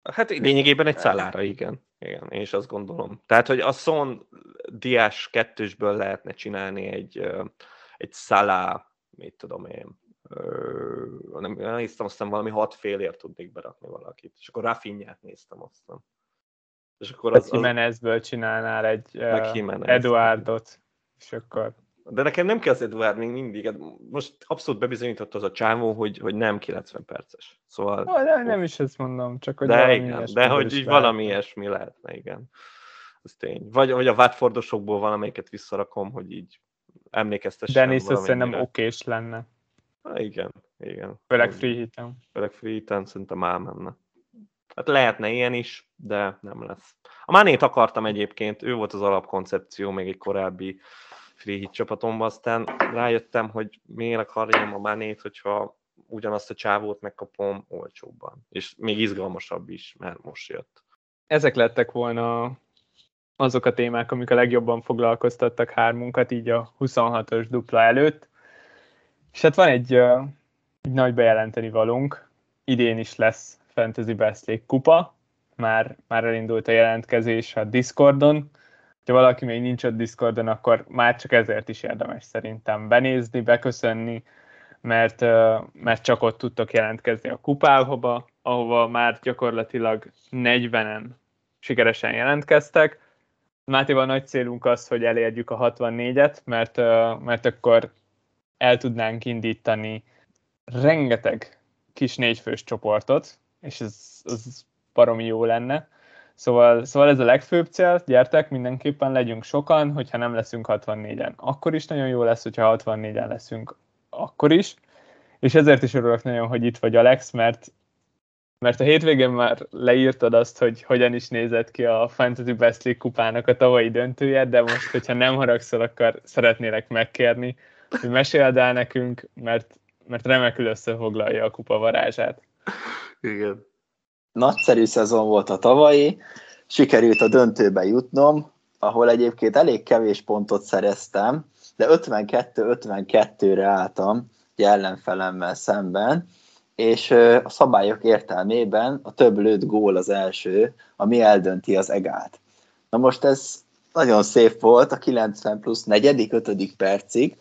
Hát lényegében egy szalára, igen. Igen, én is azt gondolom. Tehát, hogy a Son Diás kettősből lehetne csinálni egy, egy szalá, mit tudom én, nem, néztem, aztán valami hat félért tudnék berakni valakit, és akkor Rafinhát néztem aztán. És akkor az, az... Jimenezből csinálnál egy uh, Eduardot, és akkor... De nekem nem kell az Eduard még mindig. Hát most abszolút bebizonyított az a csávó, hogy, hogy nem 90 perces. Szóval... Oh, de nem is ezt mondom, csak hogy de valami igen, de hogy így valami ilyesmi lehetne, igen. Ez tény. Vagy, vagy a Watfordosokból valamelyiket visszarakom, hogy így emlékeztessen. Dennis azt szerintem okés lenne. Ha, igen, igen. Főleg free hiten. Főleg free hiten szerintem elmenne. Hát lehetne ilyen is, de nem lesz. A Manét akartam egyébként, ő volt az alapkoncepció még egy korábbi free hit csapatomba, aztán rájöttem, hogy miért akarjam a Manét, hogyha ugyanazt a csávót megkapom olcsóbban. És még izgalmasabb is, mert most jött. Ezek lettek volna azok a témák, amik a legjobban foglalkoztattak hármunkat, így a 26-os dupla előtt. És hát van egy, egy nagy bejelenteni valunk, idén is lesz Fantasy Best League kupa, már, már elindult a jelentkezés a Discordon, ha valaki még nincs a Discordon, akkor már csak ezért is érdemes szerintem benézni, beköszönni, mert, mert csak ott tudtok jelentkezni a kupáhova, ahova már gyakorlatilag 40-en sikeresen jelentkeztek. Mátéval nagy célunk az, hogy elérjük a 64-et, mert, mert akkor el tudnánk indítani rengeteg kis négyfős csoportot, és ez, ez baromi jó lenne. Szóval, szóval ez a legfőbb cél, gyertek, mindenképpen legyünk sokan, hogyha nem leszünk 64-en. Akkor is nagyon jó lesz, hogyha 64-en leszünk, akkor is. És ezért is örülök nagyon, hogy itt vagy Alex, mert, mert a hétvégén már leírtad azt, hogy hogyan is nézett ki a Fantasy Best League kupának a tavalyi döntője, de most, hogyha nem haragszol, akkor szeretnélek megkérni, hogy meséld el nekünk, mert, mert remekül összefoglalja a kupa varázsát. Igen nagyszerű szezon volt a tavalyi, sikerült a döntőbe jutnom, ahol egyébként elég kevés pontot szereztem, de 52-52-re álltam ellenfelemmel szemben, és a szabályok értelmében a több lőtt gól az első, ami eldönti az egát. Na most ez nagyon szép volt a 90 plusz negyedik, ötödik percig,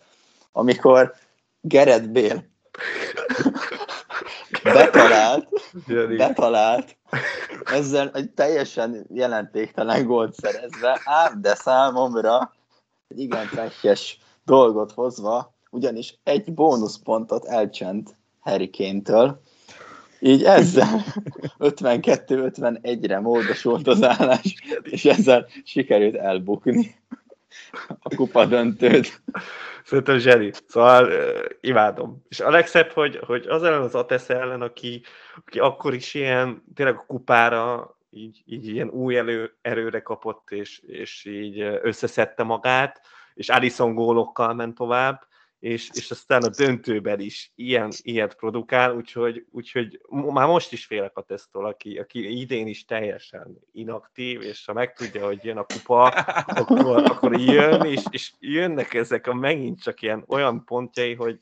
amikor Gerett Bél betalált, betalált, ezzel egy teljesen jelentéktelen gólt szerezve, ám de számomra egy igen fekjes dolgot hozva, ugyanis egy bónuszpontot elcsent Harry Kane-től, így ezzel 52-51-re módosult az állás, és ezzel sikerült elbukni a kupa döntőt. Szerintem zseni. Szóval uh, imádom. És a legszebb, hogy, hogy az ellen az Atesz ellen, aki, aki akkor is ilyen, tényleg a kupára így, így ilyen új elő, erőre kapott, és, és így összeszedte magát, és Addison gólokkal ment tovább, és, és aztán a döntőben is ilyen, ilyet produkál, úgyhogy, úgyhogy már most is félek a tesztől, aki, aki idén is teljesen inaktív, és ha megtudja, hogy jön a kupa, akkor, akkor jön, és, és jönnek ezek a megint csak ilyen olyan pontjai, hogy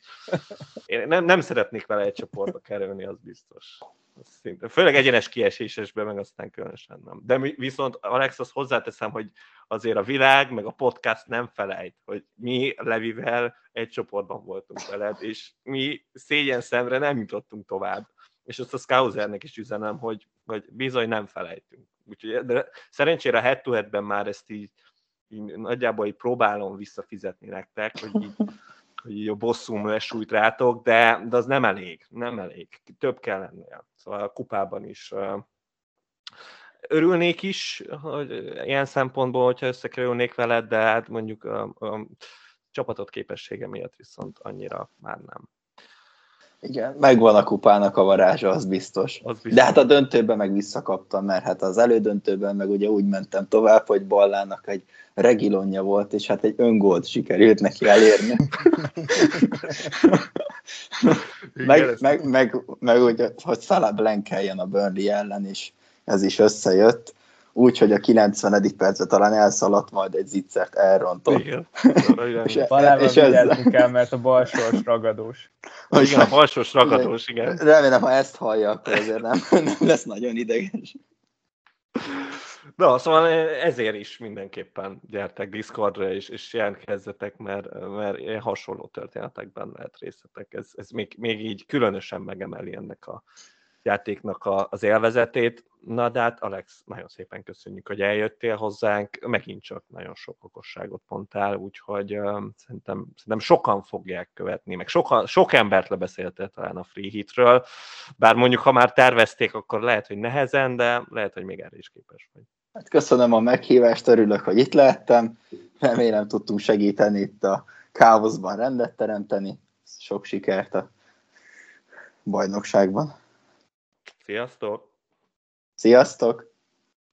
én nem, nem szeretnék vele egy csoportba kerülni, az biztos. Szinte. Főleg egyenes kiesésesben, meg aztán különösen nem. De viszont Alex, azt hozzáteszem, hogy azért a világ, meg a podcast nem felejt, hogy mi Levivel egy csoportban voltunk veled, és mi szégyen szemre nem jutottunk tovább. És azt a Skausernek is üzenem, hogy, hogy bizony nem felejtünk. Úgyhogy, de szerencsére a head to már ezt így, így nagyjából így próbálom visszafizetni nektek, hogy így, hogy a bosszúm lesújt rátok, de, de az nem elég, nem elég. Több kell lennie. Szóval a kupában is örülnék is, hogy ilyen szempontból, hogyha összekerülnék veled, de hát mondjuk a, a csapatot képessége miatt viszont annyira már nem. Igen, megvan a kupának a varázsa, az biztos. az biztos. De hát a döntőben meg visszakaptam, mert hát az elődöntőben meg ugye úgy mentem tovább, hogy Ballának egy regilonja volt, és hát egy öngolt sikerült neki elérni. meg, meg, meg, meg, ugye, hogy Salah Blankeljen a Burnley ellen, és ez is összejött, úgy, hogy a 90. percben talán elszaladt, majd egy zicsert elrontott. Igen. és, Valában és ez... kell, mert a balsors ragadós. Igen, a balsors ragadós, igen. Remélem, ha ezt hallja, akkor azért nem, nem lesz nagyon ideges. Na, szóval ezért is mindenképpen gyertek Discordra, és, és jelentkezzetek, mert, mert hasonló történetekben lehet részletek. Ez, ez még, még így különösen megemeli ennek a játéknak a, az élvezetét. Na de hát Alex, nagyon szépen köszönjük, hogy eljöttél hozzánk, megint csak nagyon sok okosságot mondtál, úgyhogy uh, szerintem, szerintem sokan fogják követni, meg sokan, sok embert lebeszéltél talán a Free Hitről, bár mondjuk, ha már tervezték, akkor lehet, hogy nehezen, de lehet, hogy még erre is képes vagy. Hát köszönöm a meghívást, örülök, hogy itt lehettem, remélem tudtunk segíteni itt a káoszban rendet teremteni, sok sikert a bajnokságban. Sziasztok! Sziasztok!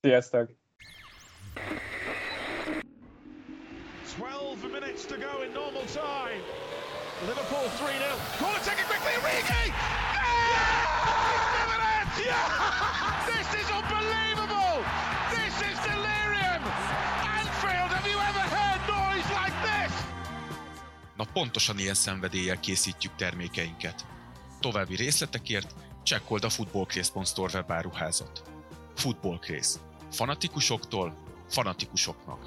Sziasztok! 12 minutes to go in normal time. Liverpool 3-0. Corner taken quickly, Origi! Yeah! Yeah! This is unbelievable! This is delirium! Anfield, have you ever heard noise like this? Na pontosan ilyen szenvedéllyel készítjük termékeinket. További részletekért csekkold a Footballcraze.store webáruházat. Footballcraze. Fanatikusoktól fanatikusoknak.